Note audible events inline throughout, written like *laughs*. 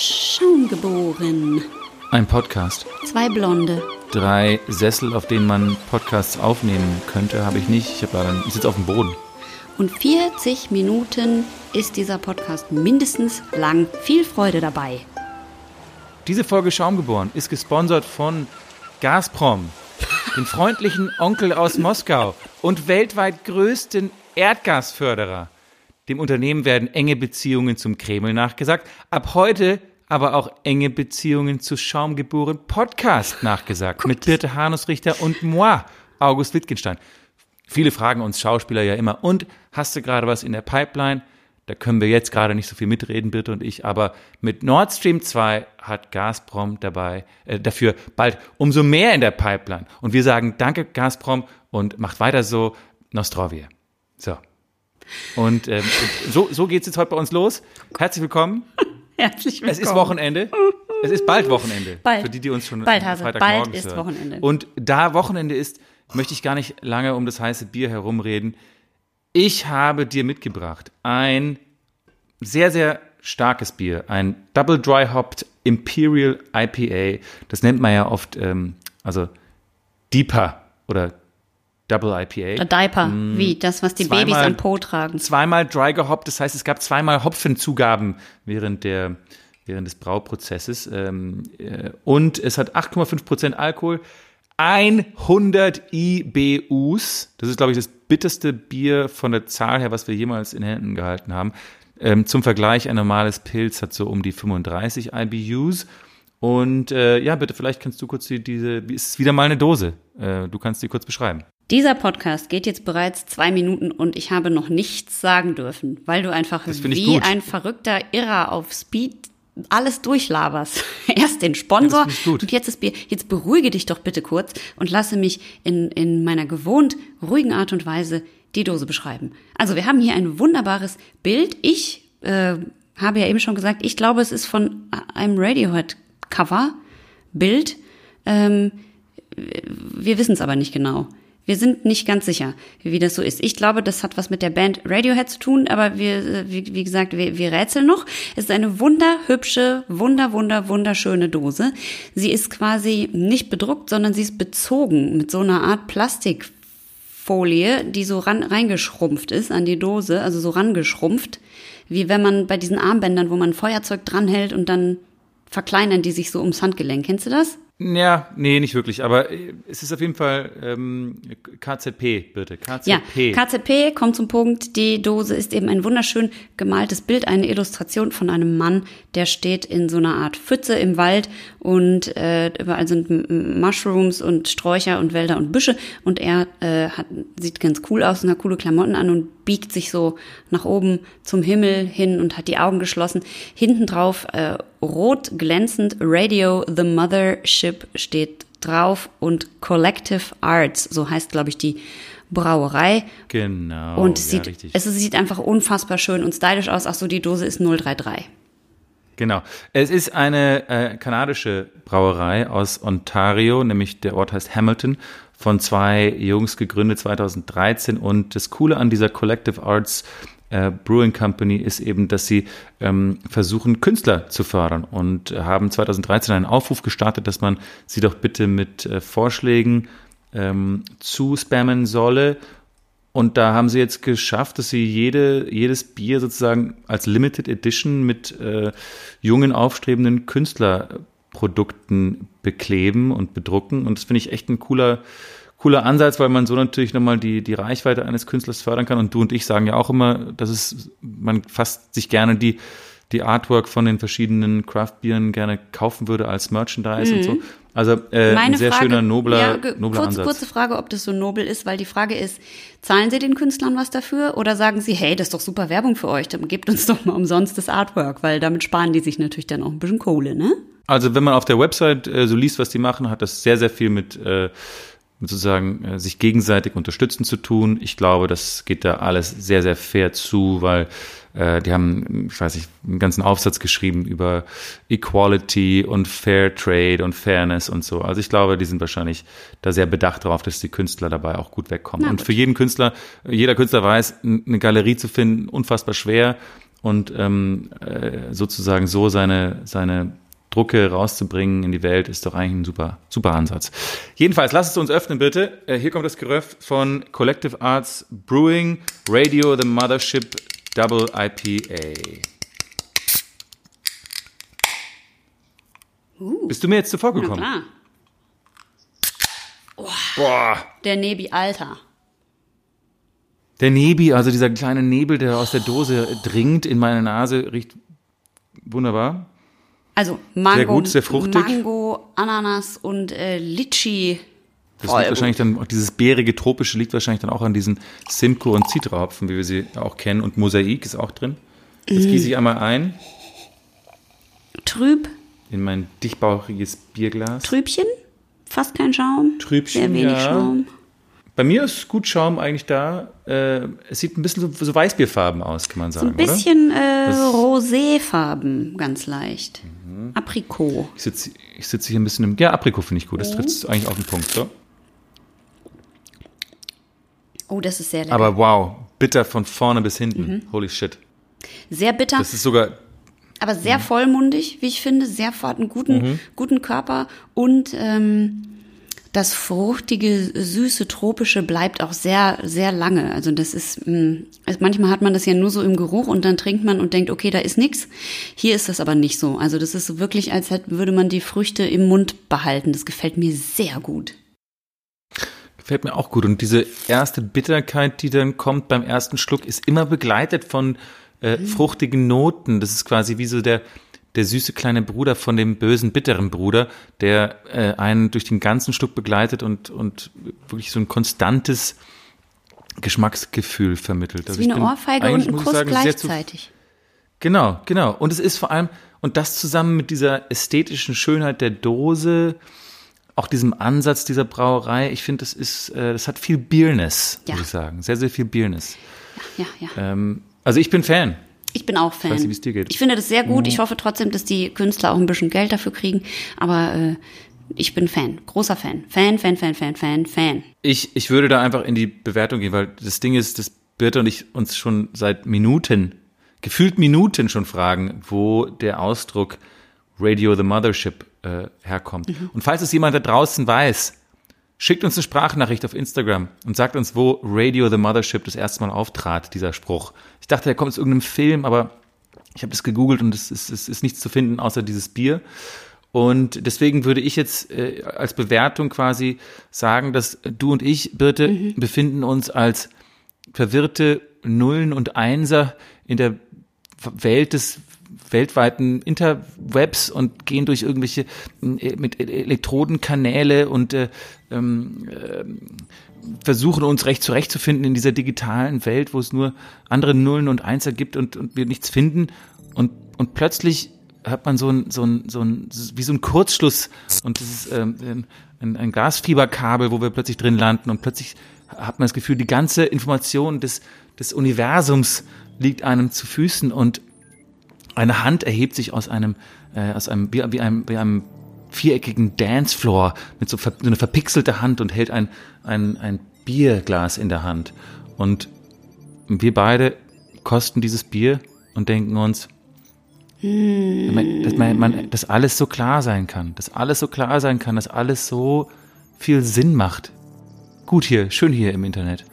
Schaumgeboren. Ein Podcast. Zwei Blonde. Drei Sessel, auf denen man Podcasts aufnehmen könnte, habe ich nicht. Ich habe leider, ich sitze auf dem Boden. Und 40 Minuten ist dieser Podcast mindestens lang. Viel Freude dabei. Diese Folge Schaumgeboren ist gesponsert von Gazprom, den freundlichen Onkel aus Moskau und weltweit größten Erdgasförderer. Dem Unternehmen werden enge Beziehungen zum Kreml nachgesagt. Ab heute aber auch enge Beziehungen zu Schaumgeboren Podcast nachgesagt. mit Birte Hanusrichter und moi, August Wittgenstein. Viele fragen uns Schauspieler ja immer, und hast du gerade was in der Pipeline? Da können wir jetzt gerade nicht so viel mitreden, Birte und ich, aber mit Nord Stream 2 hat Gazprom dabei, äh, dafür bald umso mehr in der Pipeline. Und wir sagen Danke, Gazprom, und macht weiter so, Nostrovie. So. Und ähm, so, so geht es jetzt heute bei uns los. Herzlich willkommen. Herzlich willkommen. Es ist Wochenende. Es ist bald Wochenende. Bald. Für die, die uns schon Bald, Hase. Freitagmorgens Bald ist hören. Wochenende. Und da Wochenende ist, möchte ich gar nicht lange um das heiße Bier herumreden. Ich habe dir mitgebracht ein sehr, sehr starkes Bier. Ein Double Dry Hopped Imperial IPA. Das nennt man ja oft, ähm, also Deeper oder Double IPA. Oder Diaper, wie das, was die Zweimal- Babys am Po tragen. zweimal dry gehoppt, das heißt, es gab zweimal Hopfenzugaben während der während des Brauprozesses ähm, äh, und es hat 8,5% Alkohol, 100 IBUs, das ist glaube ich das bitterste Bier von der Zahl her, was wir jemals in Händen gehalten haben. Ähm, zum Vergleich, ein normales Pilz hat so um die 35 IBUs. Und äh, ja, bitte, vielleicht kannst du kurz die, diese, es ist wieder mal eine Dose. Äh, du kannst die kurz beschreiben. Dieser Podcast geht jetzt bereits zwei Minuten und ich habe noch nichts sagen dürfen, weil du einfach wie ein verrückter Irrer auf Speed alles durchlaberst. *laughs* Erst den Sponsor Ja, und jetzt das Bier. Jetzt beruhige dich doch bitte kurz und lasse mich in, in meiner gewohnt ruhigen Art und Weise die Dose beschreiben. Also wir haben hier ein wunderbares Bild. Ich äh, habe ja eben schon gesagt, ich glaube, es ist von einem Radiohead-Cover, Bild. Ähm, wir wissen es aber nicht genau. Wir sind nicht ganz sicher, wie das so ist. Ich glaube, das hat was mit der Band Radiohead zu tun, aber wir, äh, wie, wie gesagt, wir, wir rätseln noch. Es ist eine wunderhübsche, wunder, wunder, wunderschöne Dose. Sie ist quasi nicht bedruckt, sondern sie ist bezogen mit so einer Art Plastikfolie, die so ran, reingeschrumpft ist an die Dose, also so rangeschrumpft, wie wenn man bei diesen Armbändern, wo man Feuerzeug dranhält und dann verkleinern die sich so ums Handgelenk. Kennst du das? Ja, nee, nicht wirklich, aber äh, es ist auf jeden Fall ähm, KZP, bitte. KZP. Ja, KZP kommt zum Punkt. Die Dose ist eben ein wunderschön gemaltes Bild, eine Illustration von einem Mann, der steht in so einer Art Pfütze im Wald und äh, überall sind Mushrooms und Sträucher und Wälder und Büsche und er äh, hat, sieht ganz cool aus und hat coole Klamotten an und biegt sich so nach oben zum Himmel hin und hat die Augen geschlossen. Hinten drauf äh, rot glänzend Radio The Mothership steht drauf und Collective Arts, so heißt glaube ich die Brauerei. Genau. Und es ja, sieht, richtig. es sieht einfach unfassbar schön und stylisch aus. Ach so, die Dose ist 033. Genau. Es ist eine äh, kanadische Brauerei aus Ontario, nämlich der Ort heißt Hamilton, von zwei Jungs gegründet 2013. Und das Coole an dieser Collective Arts äh, Brewing Company ist eben, dass sie ähm, versuchen, Künstler zu fördern und äh, haben 2013 einen Aufruf gestartet, dass man sie doch bitte mit äh, Vorschlägen ähm, zuspammen solle. Und da haben sie jetzt geschafft, dass sie jede, jedes Bier sozusagen als Limited Edition mit äh, jungen, aufstrebenden Künstlerprodukten bekleben und bedrucken. Und das finde ich echt ein cooler, cooler Ansatz, weil man so natürlich nochmal die, die Reichweite eines Künstlers fördern kann. Und du und ich sagen ja auch immer, dass es, man fast sich gerne die, die Artwork von den verschiedenen Craft-Bieren gerne kaufen würde als Merchandise und so. Also äh, ein sehr schöner, nobler, ja, nobler kurz, Ansatz. kurze Frage, ob das so nobel ist, weil die Frage ist, zahlen Sie den Künstlern was dafür oder sagen Sie, hey, das ist doch super Werbung für euch, dann gebt uns doch mal umsonst das Artwork, weil damit sparen die sich natürlich dann auch ein bisschen Kohle, ne? Also wenn man auf der Website äh, so liest, was die machen, hat das sehr, sehr viel mit, äh, mit sozusagen äh, sich gegenseitig unterstützen zu tun. Ich glaube, das geht da alles sehr, sehr fair zu, weil äh, die haben, ich weiß nicht, einen ganzen Aufsatz geschrieben über Equality und Fair Trade und Fairness und so. Also ich glaube, die sind wahrscheinlich da sehr bedacht darauf, dass die Künstler dabei auch gut wegkommen. Na und für jeden Künstler, jeder Künstler weiß, eine Galerie zu finden, unfassbar schwer. und ähm, äh, sozusagen so seine, seine Drucke rauszubringen in die Welt, ist doch eigentlich ein super, super Ansatz. Jedenfalls, lasst es uns öffnen, bitte. Äh, hier kommt das Geröff von Collective Arts Brewing Radio The Mothership Double IPA. Uh, Bist du mir jetzt zuvor na gekommen? klar. Boah. Der Nebi Alter. Der Nebi, also dieser kleine Nebel, der aus der Dose dringt in meine Nase, riecht wunderbar. Also Mango, Sehr gut, sehr fruchtig. Mango, Ananas und äh, Litschi. Das liegt wahrscheinlich dann, dieses bärige, tropische liegt wahrscheinlich dann auch an diesen Simcoe und Zitrahopfen, wie wir sie auch kennen. Und Mosaik ist auch drin. Jetzt Mhm. gieße ich einmal ein Trüb, in mein dichtbauchiges Bierglas. Trübchen, fast kein Schaum. Trübchen, Sehr wenig ja. Schaum. Bei mir ist gut Schaum eigentlich da. Äh, es sieht ein bisschen so, so Weißbierfarben aus, kann man So sagen, ein bisschen äh, Mhm. Roséfarben, ganz leicht. Aprikot. oder? Ich sitze ich sitze hier ein bisschen im. Ja, Aprikot finde ich gut. Mhm. Das trifft es eigentlich auf den Punkt. So. Oh, das ist sehr lecker. Aber wow, bitter von vorne bis hinten. Mhm. Holy shit. sehr bitter, Das ist sogar aber sehr vollmundig, wie ich finde. Sehr hat einen guten, Mhm. guten Körper und ähm, das fruchtige, süße, tropische bleibt auch sehr, sehr lange. Also das ist, mh, also manchmal hat man das ja nur so im Geruch und dann trinkt man und denkt, okay, da ist nix. Hier ist das aber nicht so. Also das ist so wirklich, als würde man die Früchte im Mund behalten. Das gefällt mir sehr gut. Gefällt mir auch gut. Und diese erste Bitterkeit, die dann kommt beim ersten Schluck, ist immer begleitet von äh, fruchtigen Noten. Das ist quasi wie so der, der süße kleine Bruder von dem bösen, bitteren Bruder, der äh, einen durch den ganzen Schluck begleitet und, und wirklich so ein konstantes Geschmacksgefühl vermittelt. Das ist Also wie eine Ohrfeige und ein Kuss sagen, gleichzeitig. Genau, genau. Und es ist vor allem, und das zusammen mit dieser ästhetischen Schönheit der Dose, auch diesem Ansatz dieser Brauerei, ich finde, das ist, äh, das hat viel Bierness, Ja. muss ich sagen. Sehr, sehr viel Bierness. Ja, ja. Ähm, also ich bin Fan. Ich bin auch Fan. weiß nicht, wie es dir geht. Ich finde das sehr gut. Ich hoffe trotzdem, dass die Künstler auch ein bisschen Geld dafür kriegen. Aber äh, ich bin Fan. Großer Fan. Fan, Fan, Fan, Fan, Fan, Fan. Ich, ich würde da einfach in die Bewertung gehen, weil das Ding ist, dass Birte und ich uns schon seit Minuten, gefühlt Minuten schon fragen, wo der Ausdruck Radio the Mothership äh, herkommt. Und falls es jemand da draußen weiß, schickt uns eine Sprachnachricht auf Instagram und sagt uns, wo Radio the Mothership das erste Mal auftrat, dieser Spruch. Ich dachte, der kommt aus irgendeinem Film, aber ich habe das gegoogelt und es ist, es ist nichts zu finden außer dieses Bier. Und deswegen würde ich jetzt äh, als Bewertung quasi sagen, dass du und ich, Birte, befinden uns als verwirrte Nullen und Einser in der Welt des weltweiten Interwebs und gehen durch irgendwelche äh, mit Elektrodenkanäle und äh, ähm, äh, versuchen uns recht zurechtzufinden in dieser digitalen Welt, wo es nur andere Nullen und Einser gibt und, und wir nichts finden. Und, und plötzlich hat man so ein, so ein, so ein, wie so ein Kurzschluss. Und das ist ähm, ein, ein Gasfieberkabel, wo wir plötzlich drin landen. Und plötzlich hat man das Gefühl, die ganze Information des, des Universums liegt einem zu Füßen. Und eine Hand erhebt sich aus einem, äh, aus einem, wie, wie einem, wie einem viereckigen Dancefloor mit so, ver, so eine verpixelte Hand und hält ein, ein, ein Bierglas in der Hand. Und wir beide kosten dieses Bier und denken uns, dass, man, man, dass alles so klar sein kann, dass alles so klar sein kann, dass alles so viel Sinn macht. Gut hier, schön hier im Internet.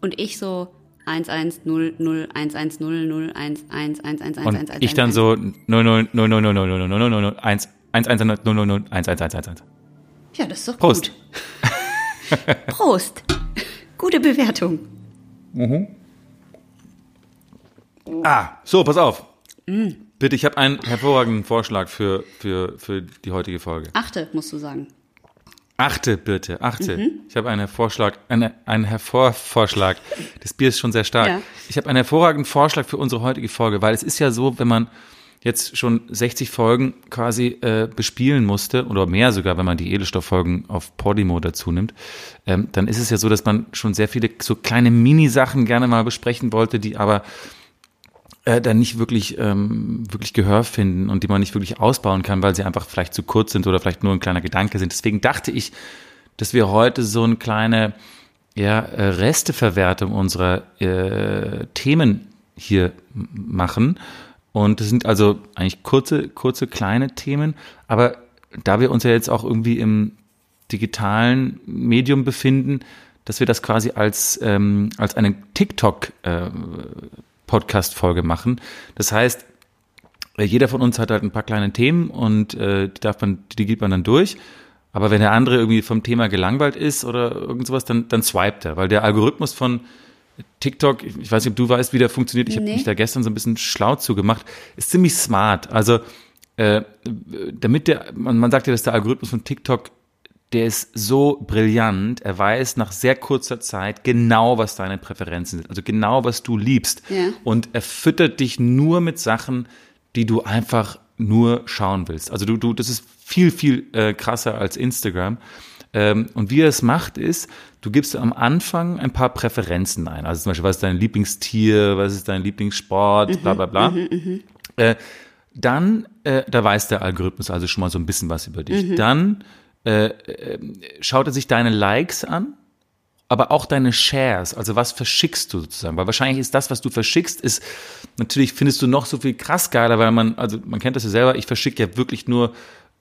Und ich so 110011001111111111. Und ich dann so 0000000001110000111111. Ja, das ist doch gut. Prost. Gute Bewertung. Ah, so, pass auf. Bitte, ich habe einen hervorragenden Vorschlag für, für, für die heutige Folge. Achte, musst du sagen. Achte, bitte, achte. Ich habe einen Vorschlag, eine, einen Hervorvorschlag. Das Bier ist schon sehr stark. Ja. Ich habe einen hervorragenden Vorschlag für unsere heutige Folge, weil es ist ja so, wenn man jetzt schon 60 Folgen quasi äh, bespielen musste, oder mehr sogar, wenn man die Edelstofffolgen auf Podimo dazu nimmt, ähm, dann ist es ja so, dass man schon sehr viele so kleine Mini-Sachen gerne mal besprechen wollte, die aber äh, dann nicht wirklich, ähm, wirklich Gehör finden und die man nicht wirklich ausbauen kann, weil sie einfach vielleicht zu kurz sind oder vielleicht nur ein kleiner Gedanke sind. Deswegen dachte ich, dass wir heute so eine kleine ja, äh, Resteverwertung unserer äh, Themen hier machen. Und das sind also eigentlich kurze, kurze, kleine Themen. Aber da wir uns ja jetzt auch irgendwie im digitalen Medium befinden, dass wir das quasi als, ähm, als eine TikTok-Podcast-Folge äh, machen. Das heißt, äh, jeder von uns hat halt ein paar kleine Themen und äh, die darf man, die geht man dann durch. Aber wenn der andere irgendwie vom Thema gelangweilt ist oder irgend sowas, dann, dann swipet er, weil der Algorithmus von TikTok, ich weiß nicht, ob du weißt, wie der funktioniert, ich nee. habe mich da gestern so ein bisschen schlau zugemacht, ist ziemlich smart. Also äh, damit der, man, man sagt ja, dass der Algorithmus von TikTok der ist so brillant. Er weiß nach sehr kurzer Zeit genau, was deine Präferenzen sind, also genau, was du liebst. Ja. Und er füttert dich nur mit Sachen, die du einfach nur schauen willst. Also du, du, das ist viel, viel äh, krasser als Instagram. Ähm, und wie er es macht, ist, du gibst am Anfang ein paar Präferenzen ein. Also zum Beispiel, was ist dein Lieblingstier, was ist dein Lieblingssport, mhm, bla bla bla. Mhm, mhm. äh, dann, äh, da weiß der Algorithmus also schon mal so ein bisschen was über dich. Mhm. Dann äh, äh, schaut er sich deine Likes an aber auch deine Shares, also was verschickst du sozusagen? Weil wahrscheinlich ist das, was du verschickst, ist, natürlich findest du noch so viel krass geiler, weil man, also man kennt das ja selber, ich verschicke ja wirklich nur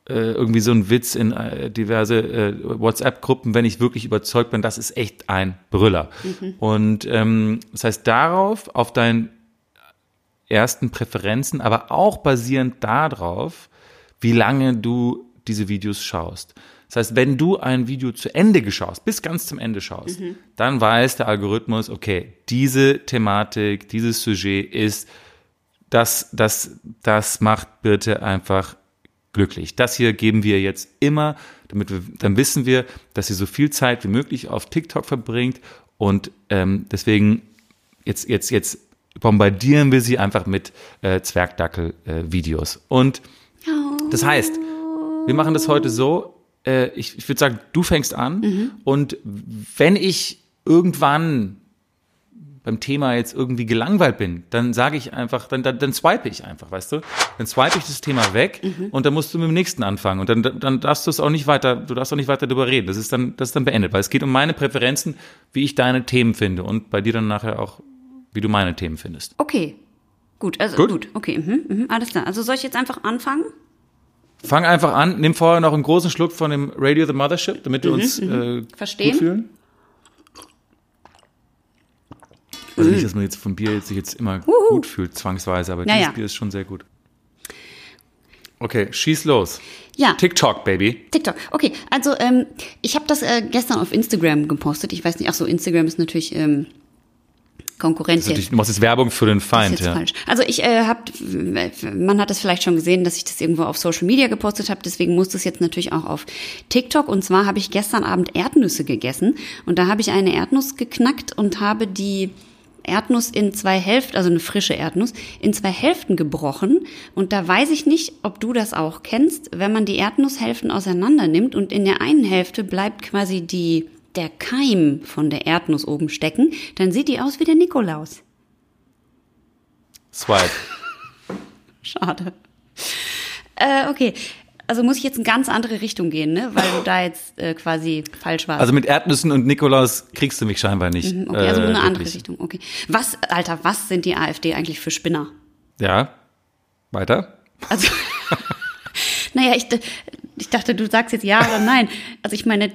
äh, irgendwie so einen Witz in äh, diverse äh, WhatsApp-Gruppen, wenn ich wirklich überzeugt bin, das ist echt ein Brüller. Mhm. Und ähm, das heißt, darauf, auf deinen ersten Präferenzen, aber auch basierend darauf, wie lange du diese Videos schaust. Das heißt, wenn du ein Video zu Ende geschaust, bis ganz zum Ende schaust, mhm. dann weiß der Algorithmus, okay, diese Thematik, dieses Sujet ist, das, das, das macht bitte einfach glücklich. Das hier geben wir jetzt immer, damit wir, dann wissen wir, dass sie so viel Zeit wie möglich auf TikTok verbringt und ähm, deswegen jetzt, jetzt, jetzt bombardieren wir sie einfach mit äh, Zwergdackel-Videos. Äh, und das heißt, wir machen das heute so, äh, ich, ich würde sagen, du fängst an mhm. und wenn ich irgendwann beim Thema jetzt irgendwie gelangweilt bin, dann sage ich einfach, dann, dann, dann swipe ich einfach, weißt du? Dann swipe ich das Thema weg mhm. und dann musst du mit dem nächsten anfangen und dann, dann darfst du es auch nicht weiter, du darfst auch nicht weiter darüber reden. Das ist dann, das ist dann beendet, weil es geht um meine Präferenzen, wie ich deine Themen finde und bei dir dann nachher auch, wie du meine Themen findest. Okay. Gut, also gut, gut. okay, mhm, mhm, alles klar. Also soll ich jetzt einfach anfangen? Fang einfach an, nimm vorher noch einen großen Schluck von dem Radio the Mothership, damit wir mhm, uns mhm. äh, Verstehen. gut fühlen. Also nicht, dass man jetzt vom Bier jetzt sich jetzt immer Uhu. gut fühlt, zwangsweise, aber naja. dieses Bier ist schon sehr gut. Okay, schieß los. Ja. TikTok, Baby. TikTok. Okay, also ähm, ich habe das äh, gestern auf Instagram gepostet. Ich weiß nicht, ach so, Instagram ist natürlich ähm, Konkurrenz. Du machst jetzt Werbung für den Feind, ja. Falsch. Also ich äh, habe, man hat es vielleicht schon gesehen, dass ich das irgendwo auf Social Media gepostet habe. Deswegen muss das jetzt natürlich auch auf TikTok. Und zwar habe ich gestern Abend Erdnüsse gegessen und da habe ich eine Erdnuss geknackt und habe die Erdnuss in zwei Hälften, also eine frische Erdnuss, in zwei Hälften gebrochen. Und da weiß ich nicht, ob du das auch kennst, wenn man die Erdnusshälften auseinander nimmt und in der einen Hälfte bleibt quasi die der Keim von der Erdnuss oben stecken, dann sieht die aus wie der Nikolaus. Swipe. *laughs* Schade. Äh, okay. Also muss ich jetzt in ganz andere Richtung gehen, ne? Weil du da jetzt äh, quasi falsch warst. Also mit Erdnüssen und Nikolaus kriegst du mich scheinbar nicht. Mhm, okay, also äh, eine andere wirklich. Richtung. Okay. Was, Alter, was sind die AfD eigentlich für Spinner? Ja. Weiter. Also. *laughs* naja, ich, ich dachte, du sagst jetzt ja oder nein. Also ich meine,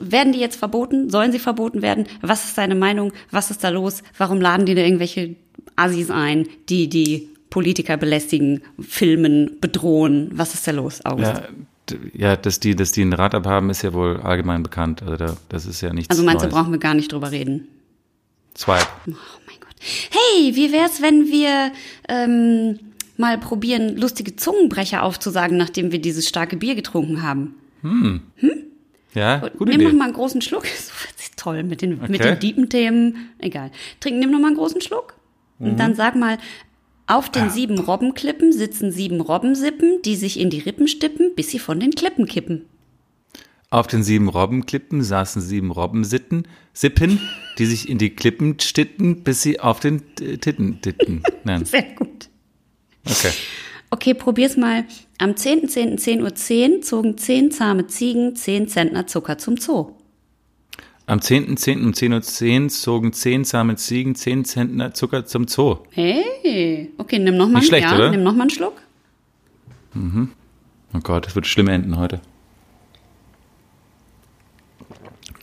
werden die jetzt verboten? Sollen sie verboten werden? Was ist deine Meinung? Was ist da los? Warum laden die da irgendwelche Assis ein, die die Politiker belästigen, filmen, bedrohen? Was ist da los, August? Ja, ja, dass die, dass die ein Rad abhaben, ist ja wohl allgemein bekannt. Also da, das ist ja nichts Also meinst Neues. du, brauchen wir gar nicht drüber reden? Zwei. Oh mein Gott. Hey, wie wär's, wenn wir ähm, mal probieren, lustige Zungenbrecher aufzusagen, nachdem wir dieses starke Bier getrunken haben. Hm. hm? Ja, gute Nimm Idee. noch mal einen großen Schluck. *laughs* Das ist toll mit den, okay. mit den deepen Themen. Egal. Trink, nimm noch mal einen großen Schluck. Mhm. Und dann sag mal, auf den ah. sieben Robbenklippen sitzen sieben Robbensippen, die sich in die Rippen stippen, bis sie von den Klippen kippen. Auf den sieben Robbenklippen saßen sieben Robbensitten, Sippen, *laughs* die sich in die Klippen stitten, bis sie auf den Titten titten. *laughs* Sehr gut. Okay. Okay, probier's mal. Am 10.10.10 Uhr 10 zogen zehn zahme Ziegen zehn Zentner Zucker zum Zoo. Am 10.10. um 10.10 Uhr zogen 10 zahme Ziegen 10 Zentner Zucker zum Zoo. Hey, okay, nimm noch mal, Nicht schlecht, ja, oder? nimm noch mal einen Schluck. Oh Gott, das wird schlimm enden heute.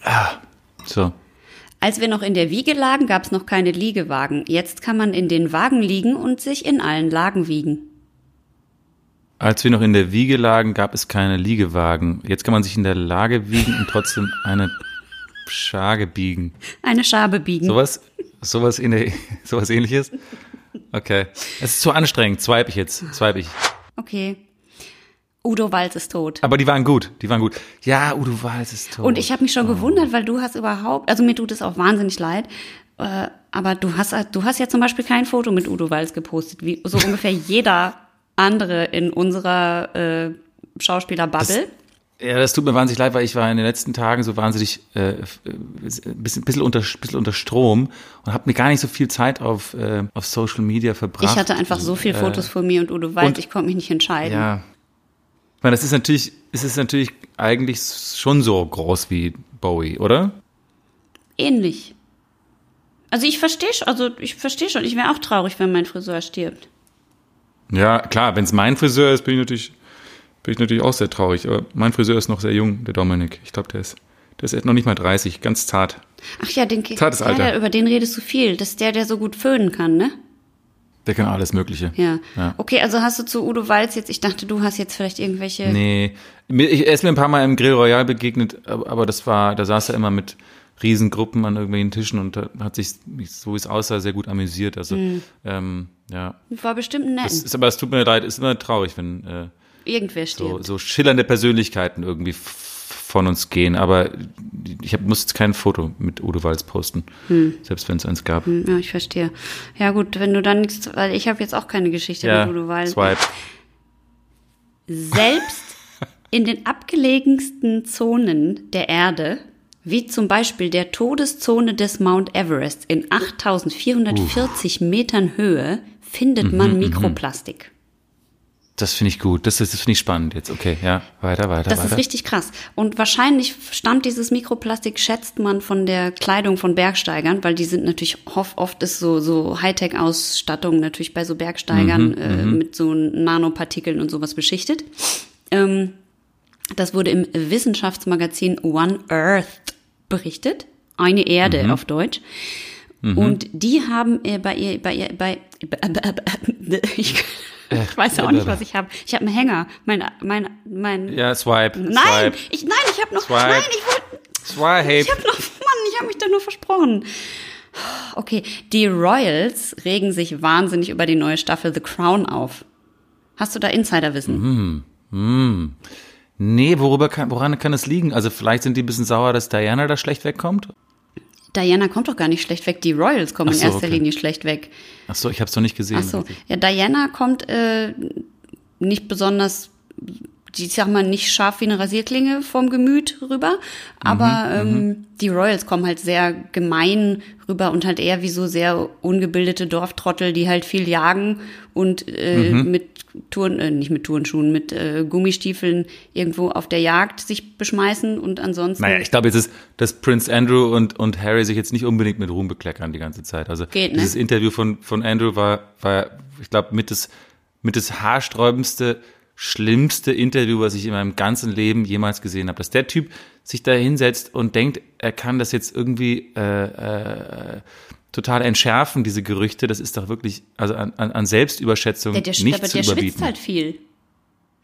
Ah, so. Als wir noch in der Wiege lagen, gab es noch keine Liegewagen. Jetzt kann man in den Wagen liegen und sich in allen Lagen wiegen. Als wir noch in der Wiege lagen, gab es keine Liegewagen. Jetzt kann man sich in der Lage wiegen und trotzdem eine Schage biegen. Eine Schabe biegen. Sowas, sowas, in der, sowas ähnliches? Okay. Es ist zu anstrengend. Swipe ich jetzt. Swipe ich. Okay. Udo Walz ist tot. Aber die waren gut. Die waren gut. Ja, Udo Walz ist tot. Und ich habe mich schon gewundert, weil du hast überhaupt, also mir tut es auch wahnsinnig leid, äh, aber du hast, du hast ja zum Beispiel kein Foto mit Udo Walz gepostet, wie so ungefähr *laughs* jeder andere in unserer äh, Schauspielerbubble. Ja, das tut mir wahnsinnig leid, weil ich war in den letzten Tagen so wahnsinnig äh, ein bisschen, bisschen, unter, bisschen unter Strom und habe mir gar nicht so viel Zeit auf, äh, auf Social Media verbracht. Ich hatte einfach so viele Fotos von mir und Udo Walz, und- ich konnte mich nicht entscheiden. Ja. Ich meine, das ist natürlich, es ist natürlich eigentlich schon so groß wie Bowie, oder? Ähnlich. Also ich verstehe schon, also ich verstehe schon, ich wäre auch traurig, wenn mein Friseur stirbt. Ja, klar, wenn es mein Friseur ist, bin ich natürlich, bin ich natürlich auch sehr traurig. Aber mein Friseur ist noch sehr jung, der Dominik. Ich glaube, der ist, der ist noch nicht mal 30, ganz zart. Ach ja, den, Zartes der, Alter. der, über den redest du viel. Das ist der, der so gut föhnen kann, ne? Der kann alles Mögliche. Ja. Ja. Okay, also hast du zu Udo Walz jetzt, ich dachte, du hast jetzt vielleicht irgendwelche. Nee, ich, er ist mir ein paar Mal im Grill Royal begegnet, aber, das war, da saß er immer mit Riesengruppen an irgendwelchen Tischen und hat sich, so wie es aussah, sehr gut amüsiert. Also, ähm, ja. War bestimmt nett. Es ist, aber es tut mir leid, es ist immer traurig, wenn äh, Irgendwer so, stirbt. so schillernde Persönlichkeiten irgendwie von uns gehen. Aber ich hab, muss jetzt kein Foto mit Udo Walz posten, selbst wenn es eins gab. Hm, Ja, ich verstehe. Ja gut, wenn du dann nichts, weil ich habe jetzt auch keine Geschichte Ja, mit Udo Walz. swipe. Selbst *laughs* in den abgelegensten Zonen der Erde, wie zum Beispiel der Todeszone des Mount Everest in 8440 Metern Höhe, findet Mhm, man Mikroplastik. Das finde ich gut. Das, ist- das finde ich spannend jetzt. Okay, ja, weiter, weiter, Das weiter. ist richtig krass. Und wahrscheinlich stammt dieses Mikroplastik, schätzt man von der Kleidung von Bergsteigern, weil die sind natürlich, oft, oft ist so, so Hightech-Ausstattung natürlich bei so Bergsteigern äh, mit so Nanopartikeln und sowas beschichtet. Ähm, das wurde im Wissenschaftsmagazin One Earth berichtet. Eine Erde auf Deutsch. Und die haben äh, bei ihr, bei ihr, bei, *laughs* ich, ich weiß ja auch nicht, was ich habe. Ich habe einen Hänger. Mein, mein, mein, ja, swipe. Nein, Swipe. ich, nein, ich habe noch, Swipe. nein, ich wollte, Swipe. ich habe noch, Mann, ich habe mich da nur versprochen. Okay, die Royals regen sich wahnsinnig über die neue Staffel The Crown auf. Hast du da Insiderwissen? Nee, worüber kann, woran kann es liegen? Also vielleicht sind die ein bisschen sauer, dass Diana da schlecht wegkommt? Diana kommt doch gar nicht schlecht weg, die Royals kommen Ach in so, erster okay. Linie schlecht weg. Ach so, ich habe es noch nicht gesehen. Ach so, ja, Diana kommt äh, nicht besonders, ich sag mal, nicht scharf wie eine Rasierklinge vom Gemüt rüber, aber ähm, die Royals kommen halt sehr gemein rüber und halt eher wie so sehr ungebildete Dorftrottel, die halt viel jagen und äh, mit Touren, äh, nicht mit Turnschuhen, mit äh, Gummistiefeln irgendwo auf der Jagd sich beschmeißen und ansonsten Naja, ich glaube jetzt ist, dass Prince Andrew und, und Harry sich jetzt nicht unbedingt mit Ruhm bekleckern die ganze Zeit. Also Geht, ne? dieses Interview von, von Andrew war, war ich glaube, mit das, mit das haarsträubendste, schlimmste Interview, was ich in meinem ganzen Leben jemals gesehen habe. Dass der Typ sich da hinsetzt und denkt, er kann das jetzt irgendwie äh, äh, total entschärfen, diese Gerüchte, das ist doch wirklich, also an, an, Selbstüberschätzung der, der, nicht aber zu der überbieten. schwitzt halt viel.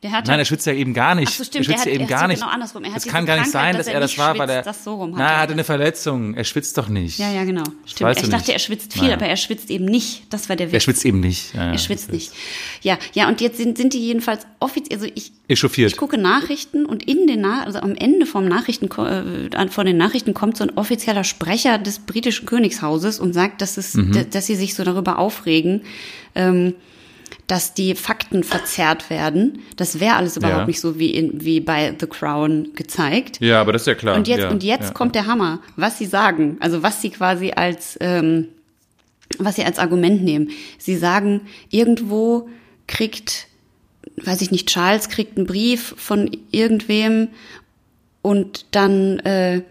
Der hat Nein, er schwitzt ja eben gar nicht. Ach so, stimmt, er schwitzt er ja eben gar nicht. genau andersrum. Er hat diese kann gar nicht sein, dass dass er das nicht war, weil er. das so rum hat Na, er. hatte eine Verletzung. Er schwitzt doch nicht. Ja, ja, genau. Stimmt. Ich dachte, nicht. er schwitzt viel, Naja. aber er schwitzt eben nicht. Das war der Witz. Er schwitzt eben nicht. Ja. Er schwitzt nicht. Ja, ja, und jetzt sind, sind die jedenfalls offiziell, also ich, Echauffiert. ich gucke Nachrichten und in den Na also am Ende vom Nachrichten, äh, von den Nachrichten kommt so ein offizieller Sprecher des britischen Königshauses und sagt, dass es, Mhm. da- dass sie sich so darüber aufregen, ähm, dass die Fakten verzerrt werden. Das wäre alles überhaupt Ja. nicht so wie in, wie bei The Crown gezeigt. Ja, aber das ist ja klar. Und jetzt, ja, und jetzt ja. kommt der Hammer, was sie sagen, also was sie quasi als, ähm, was sie als Argument nehmen. Sie sagen, irgendwo kriegt, weiß ich nicht, Charles kriegt einen Brief von irgendwem und dann äh,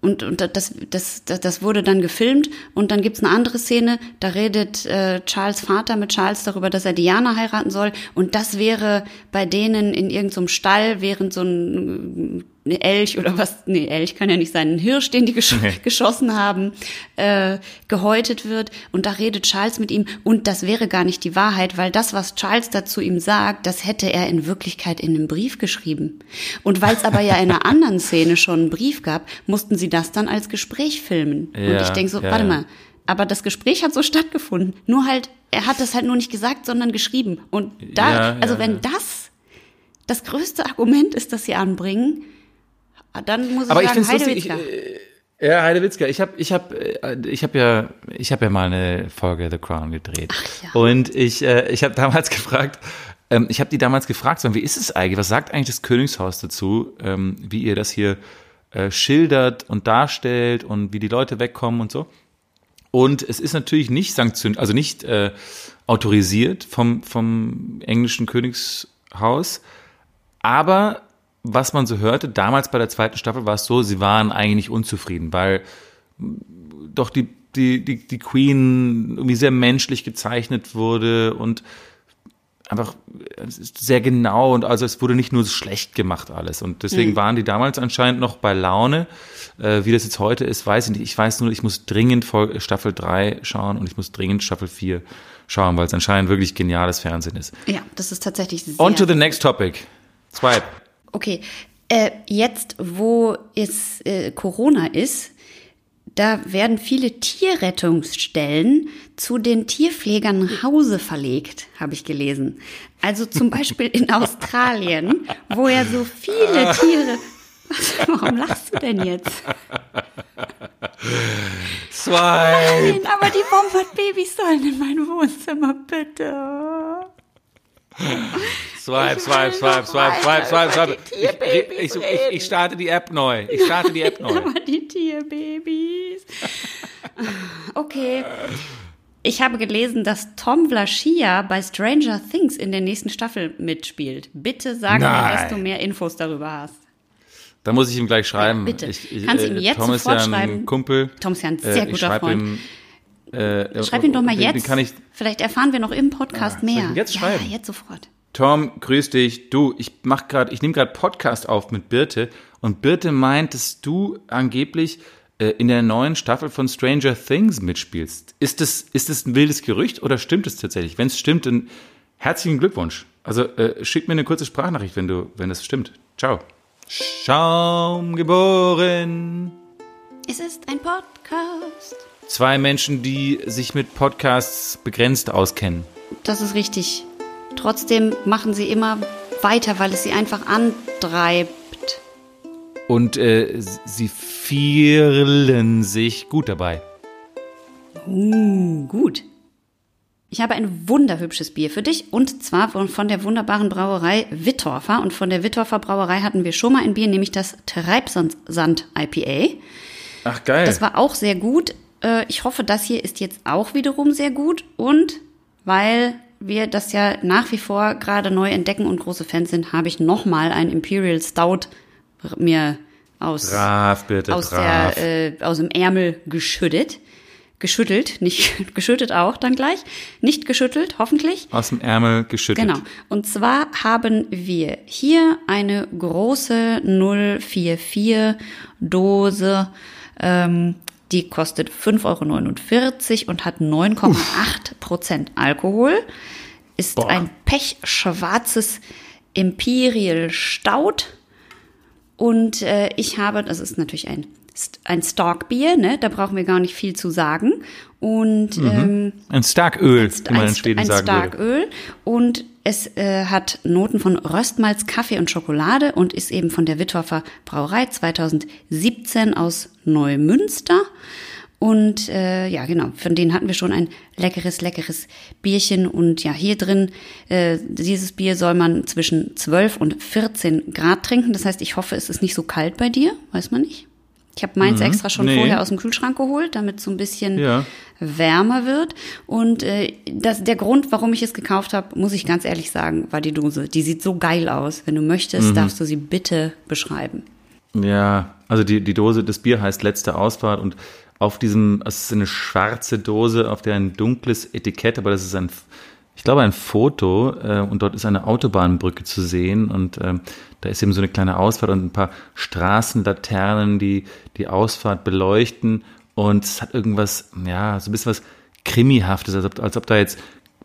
Und, und das, das, das, das wurde dann gefilmt. Und dann gibt's eine andere Szene, da redet äh, Charles Vater mit Charles darüber, dass er Diana heiraten soll. Und das wäre bei denen in irgendeinem Stall, während so ein eine Elch oder was, nee, Elch kann ja nicht sein, ein Hirsch, den die gesch nee. geschossen haben, äh, gehäutet wird. Und da redet Charles mit ihm und das wäre gar nicht die Wahrheit, weil das, was Charles dazu ihm sagt, das hätte er in Wirklichkeit in einem Brief geschrieben. Und weil es aber ja in einer anderen Szene schon einen Brief gab, mussten sie das dann als Gespräch filmen. Ja, und ich denke so, ja, warte mal, aber das Gespräch hat so stattgefunden. Nur halt, er hat das halt nur nicht gesagt, sondern geschrieben. Und da, also wenn das das größte Argument ist, das sie anbringen, dann muss ich Aber sagen, ich Heidewitzka. Lustig, ich, äh, ja, Heidewitzka. Ich habe ich hab, äh, ich hab ja, ich hab ja mal eine Folge The Crown gedreht. Ach, ja. Und ich, äh, ich habe damals *laughs* gefragt, ähm, ich habe die damals gefragt, so, wie ist es eigentlich? Was sagt eigentlich das Königshaus dazu, ähm, wie ihr das hier äh, schildert und darstellt und wie die Leute wegkommen und so? Und es ist natürlich nicht sanktioniert, also nicht äh, autorisiert vom, vom englischen Königshaus, aber was man so hörte, damals bei der zweiten Staffel war es so, sie waren eigentlich unzufrieden, weil doch die, die, die, die Queen irgendwie sehr menschlich gezeichnet wurde und einfach sehr genau und also es wurde nicht nur so schlecht gemacht alles und deswegen mhm. waren die damals anscheinend noch bei Laune. Äh, wie das jetzt heute ist, weiß ich nicht. Ich weiß nur, ich muss dringend Staffel 3 schauen und ich muss dringend Staffel 4 schauen, weil es anscheinend wirklich geniales Fernsehen ist. Ja, das ist tatsächlich sehr. On to the next topic. Swipe. Okay, äh, jetzt, wo es äh, Corona ist, da werden viele Tierrettungsstellen zu den Tierpflegern nach Hause verlegt, habe ich gelesen. Also zum Beispiel in *laughs* Australien, wo ja so viele Tiere. Was, *laughs* warum lachst du denn jetzt? Zwei. Nein, aber die Bombard-Babys sollen in mein Wohnzimmer, bitte. Swipe, swipe, swipe, swipe, swipe, swipe, swipe. Ich, ich, ich, ich starte die App neu. Ich starte die App *laughs* neu. Aber die Tierbabys. *laughs* Okay. Ich habe gelesen, dass Tom Vlaschia bei Stranger Things in der nächsten Staffel mitspielt. Bitte sag Nein. mir, dass du mehr Infos darüber hast. Da muss ich ihm gleich schreiben. Ja, bitte. Ich, ich, Kannst du ihm äh, jetzt Tom sofort ist ja ein Kumpel. Tom ist ja ein sehr äh, guter Freund. Ihm, äh, Schreib ihn doch mal jetzt. Ich, Vielleicht erfahren wir noch im Podcast ah, mehr. Jetzt schreiben. Ja, jetzt sofort. Tom, grüß dich. Du, ich mach gerade, ich nehme gerade Podcast auf mit Birte und Birte meint, dass du angeblich äh, in der neuen Staffel von Stranger Things mitspielst. Ist das, ist das ein wildes Gerücht oder stimmt es tatsächlich? Wenn es stimmt, dann herzlichen Glückwunsch. Also äh, schick mir eine kurze Sprachnachricht, wenn du, wenn das stimmt. Ciao. Schaum geboren. Es ist ein Podcast. Zwei Menschen, die sich mit Podcasts begrenzt auskennen. Das ist richtig. Trotzdem machen sie immer weiter, weil es sie einfach antreibt. Und äh, sie fühlen sich gut dabei. Uh, gut. Ich habe ein wunderhübsches Bier für dich und zwar von der wunderbaren Brauerei Wittorfer. Und von der Wittorfer Brauerei hatten wir schon mal ein Bier, nämlich das Treibsand IPA. Ach geil. Das war auch sehr gut. Äh, ich hoffe, das hier ist jetzt auch wiederum sehr gut. Und weil wir das ja nach wie vor gerade neu entdecken und große Fans sind, habe ich nochmal ein Imperial Stout mir aus, brav, bitte, aus, brav. Der, äh, aus dem Ärmel geschüttet. Geschüttelt, nicht *laughs* geschüttet auch dann gleich. Nicht geschüttelt, hoffentlich. Aus dem Ärmel geschüttelt. Genau. Und zwar haben wir hier eine große 044 Dose ähm, die kostet 5,49 Euro und hat 9,8 Prozent Alkohol. Ist Boah. ein pechschwarzes Imperial Stout. Und äh, ich habe, das ist natürlich ein, ein Starkbier, ne? da brauchen wir gar nicht viel zu sagen. Und mhm. ähm, ein Starköl, wie man in Schweden ein sagen Starköl. Würde. Und es äh, hat Noten von Röstmalz, Kaffee und Schokolade und ist eben von der Wittorfer Brauerei 2017 aus Neumünster. Und äh, ja, genau, von denen hatten wir schon ein leckeres, leckeres Bierchen. Und ja, hier drin, äh, dieses Bier soll man zwischen 12 und 14 Grad trinken. Das heißt, ich hoffe, es ist nicht so kalt bei dir, weiß man nicht. Ich habe meins mhm. extra schon nee. vorher aus dem Kühlschrank geholt, damit es so ein bisschen ja. wärmer wird. Und äh, das, der Grund, warum ich es gekauft habe, muss ich ganz ehrlich sagen, war die Dose. Die sieht so geil aus. Wenn du möchtest, mhm. darfst du sie bitte beschreiben. Ja, also die, die Dose, das Bier heißt letzte Ausfahrt und auf diesem, es ist eine schwarze Dose, auf der ein dunkles Etikett, aber das ist ein, ich glaube, ein Foto äh, und dort ist eine Autobahnbrücke zu sehen und ähm, da ist eben so eine kleine Ausfahrt und ein paar Straßenlaternen, die die Ausfahrt beleuchten und es hat irgendwas, ja, so ein bisschen was Krimihaftes, als ob, als ob da jetzt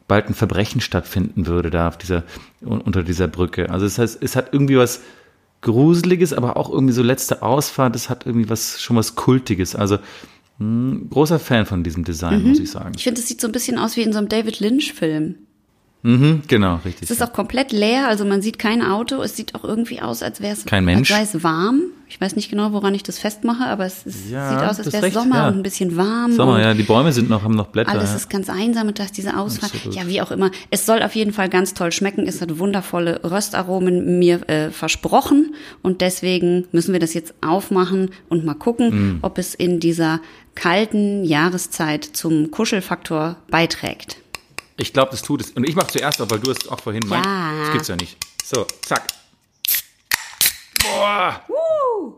bald ein Verbrechen stattfinden würde da auf dieser, unter dieser Brücke. Also das heißt, es hat irgendwie was Gruseliges, aber auch irgendwie so letzte Ausfahrt, es hat irgendwie was, schon was Kultiges. Also großer Fan von diesem Design, mhm. muss ich sagen. Ich finde, es sieht so ein bisschen aus wie in so einem David Lynch-Film. Mhm, genau, richtig. Es ist auch komplett leer, also man sieht kein Auto. Es sieht auch irgendwie aus, als wäre es kein Mensch. Als es warm. Ich weiß nicht genau, woran ich das festmache, aber es, es ja, sieht aus, als wäre es Sommer ja. und ein bisschen warm. Sommer, ja, die Bäume sind noch, haben noch Blätter. Alles ja. ist ganz einsam und da ist diese. Absolut. Ja, wie auch immer. Es soll auf jeden Fall ganz toll schmecken. Es hat wundervolle Röstaromen mir äh, versprochen und deswegen müssen wir das jetzt aufmachen und mal gucken, mm. ob es in dieser kalten Jahreszeit zum Kuschelfaktor beiträgt. Ich glaube, das tut es. Und ich mache zuerst, weil du es auch vorhin meinst. Ja. Das gibt's ja nicht. So, zack. Boah. Uh.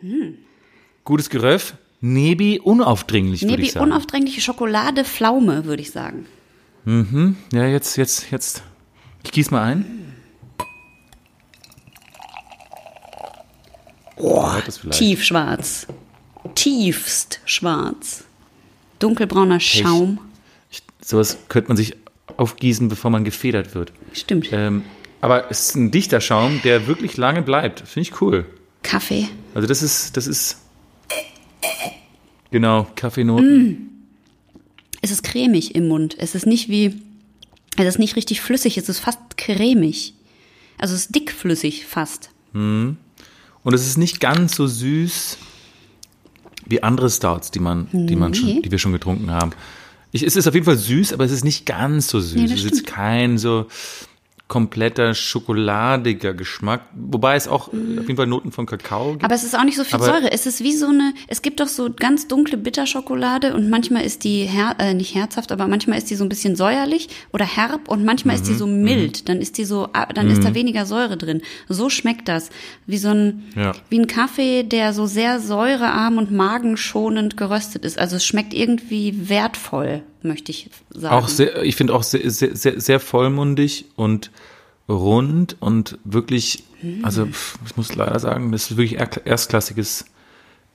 Hm. Gutes Geröff. Nebi unaufdringlich, würde ich sagen. Nebi unaufdringliche Schokolade Pflaume, würde ich sagen. Mhm. Ja, jetzt, jetzt, jetzt. Ich gieß mal ein. Oh, tiefschwarz. Tiefst schwarz. Dunkelbrauner Schaum. Sowas könnte man sich aufgießen, bevor man gefedert wird. Stimmt. Ähm, aber es ist ein dichter Schaum, der wirklich lange bleibt. Finde ich cool. Kaffee. Also das ist, das ist genau Kaffeenoten. Mm. Es ist cremig im Mund. Es ist nicht wie, es ist nicht richtig flüssig. Es ist fast cremig. Also es ist dickflüssig fast. Mm. Und es ist nicht ganz so süß wie andere Stouts, die man, die man schon, die wir schon getrunken haben. Ich, es ist auf jeden Fall süß, aber es ist nicht ganz so süß. Nee, es ist kein so kompletter schokoladiger Geschmack, wobei es auch mhm. auf jeden Fall Noten von Kakao gibt. Aber es ist auch nicht so viel Säure. Es ist wie so eine, es gibt doch so ganz dunkle Bitterschokolade und manchmal ist die her, äh, nicht herzhaft, aber manchmal ist die so ein bisschen säuerlich oder herb und manchmal mhm. ist die mhm. so mild. Mhm. Dann ist die so, ah, dann mhm. ist da mhm. weniger Säure drin. So schmeckt das. Wie so ein, ja. wie ein Kaffee, der so sehr säurearm und magenschonend geröstet ist. Also es schmeckt irgendwie wertvoll möchte ich sagen. Auch sehr, ich finde auch sehr, sehr, sehr, sehr vollmundig und rund und wirklich, hm. also ich muss leider sagen, das ist wirklich erstklassiges,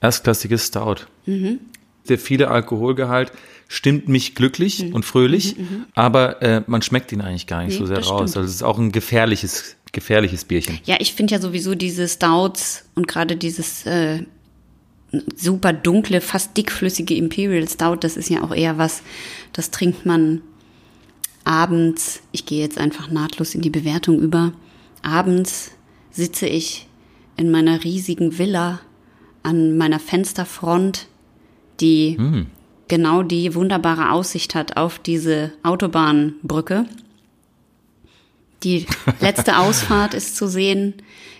erstklassiges Stout. Mhm. Der viele Alkoholgehalt stimmt mich glücklich mhm. und fröhlich, mhm, mhm. aber äh, man schmeckt ihn eigentlich gar nicht nee, so sehr raus. Stimmt. Also es ist auch ein gefährliches, gefährliches Bierchen. Ja, ich finde ja sowieso diese Stouts und gerade dieses äh, super dunkle, fast dickflüssige Imperial Stout, das ist ja auch eher was, das trinkt man abends. Ich gehe jetzt einfach nahtlos in die Bewertung über. Abends sitze ich in meiner riesigen Villa an meiner Fensterfront, die hm. genau die wunderbare Aussicht hat auf diese Autobahnbrücke. Die *laughs* letzte Ausfahrt ist zu sehen.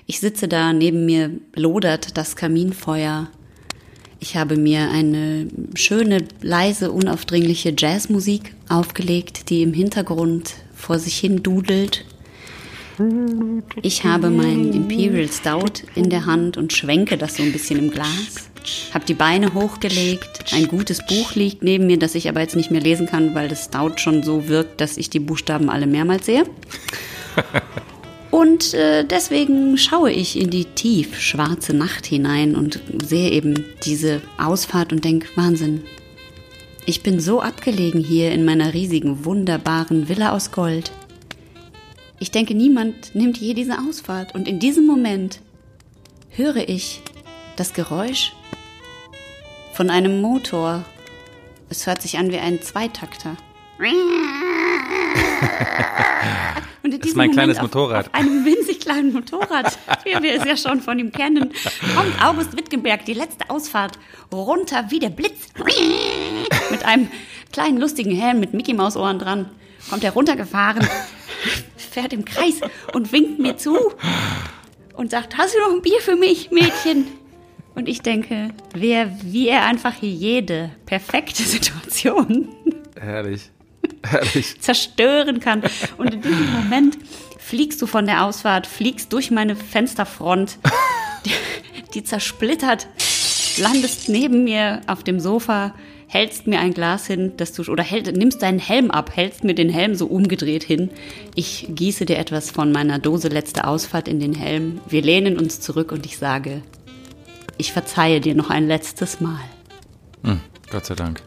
Ich sitze da, neben mir lodert das Kaminfeuer. Ich habe mir eine schöne, leise, unaufdringliche Jazzmusik aufgelegt, die im Hintergrund vor sich hin dudelt. Ich habe mein Imperial Stout in der Hand und schwenke das so ein bisschen im Glas. Habe die Beine hochgelegt. Ein gutes Buch liegt neben mir, das ich aber jetzt nicht mehr lesen kann, weil das Stout schon so wirkt, dass ich die Buchstaben alle mehrmals sehe. Und äh, deswegen schaue ich in die tief schwarze Nacht hinein und sehe eben diese Ausfahrt und denke, Wahnsinn. Ich bin so abgelegen hier in meiner riesigen, wunderbaren Villa aus Gold. Ich denke, niemand nimmt je diese Ausfahrt. Und in diesem Moment höre ich das Geräusch von einem Motor. Es hört sich an wie ein Zweitakter. Und in das ist mein Moment kleines Motorrad. Auf einem winzig kleinen Motorrad, wie wir es ja schon von ihm kennen, kommt August Wittgenberg die letzte Ausfahrt runter wie der Blitz. Mit einem kleinen lustigen Helm mit Mickey Maus Ohren dran. Kommt er runtergefahren, fährt im Kreis und winkt mir zu und sagt, hast du noch ein Bier für mich, Mädchen? Und ich denke, wer, wie er einfach jede perfekte Situation Herrlich. Herrlich. *laughs* zerstören kann. Und in diesem Moment fliegst du von der Ausfahrt, fliegst durch meine Fensterfront. *laughs* die zersplittert, landest neben mir auf dem Sofa, hältst mir ein Glas hin, dass du oder hält, nimmst deinen Helm ab, hältst mir den Helm so umgedreht hin. Ich gieße dir etwas von meiner Dose letzte Ausfahrt in den Helm. Wir lehnen uns zurück und ich sage, ich verzeihe dir noch ein letztes Mal. Hm, Gott sei Dank.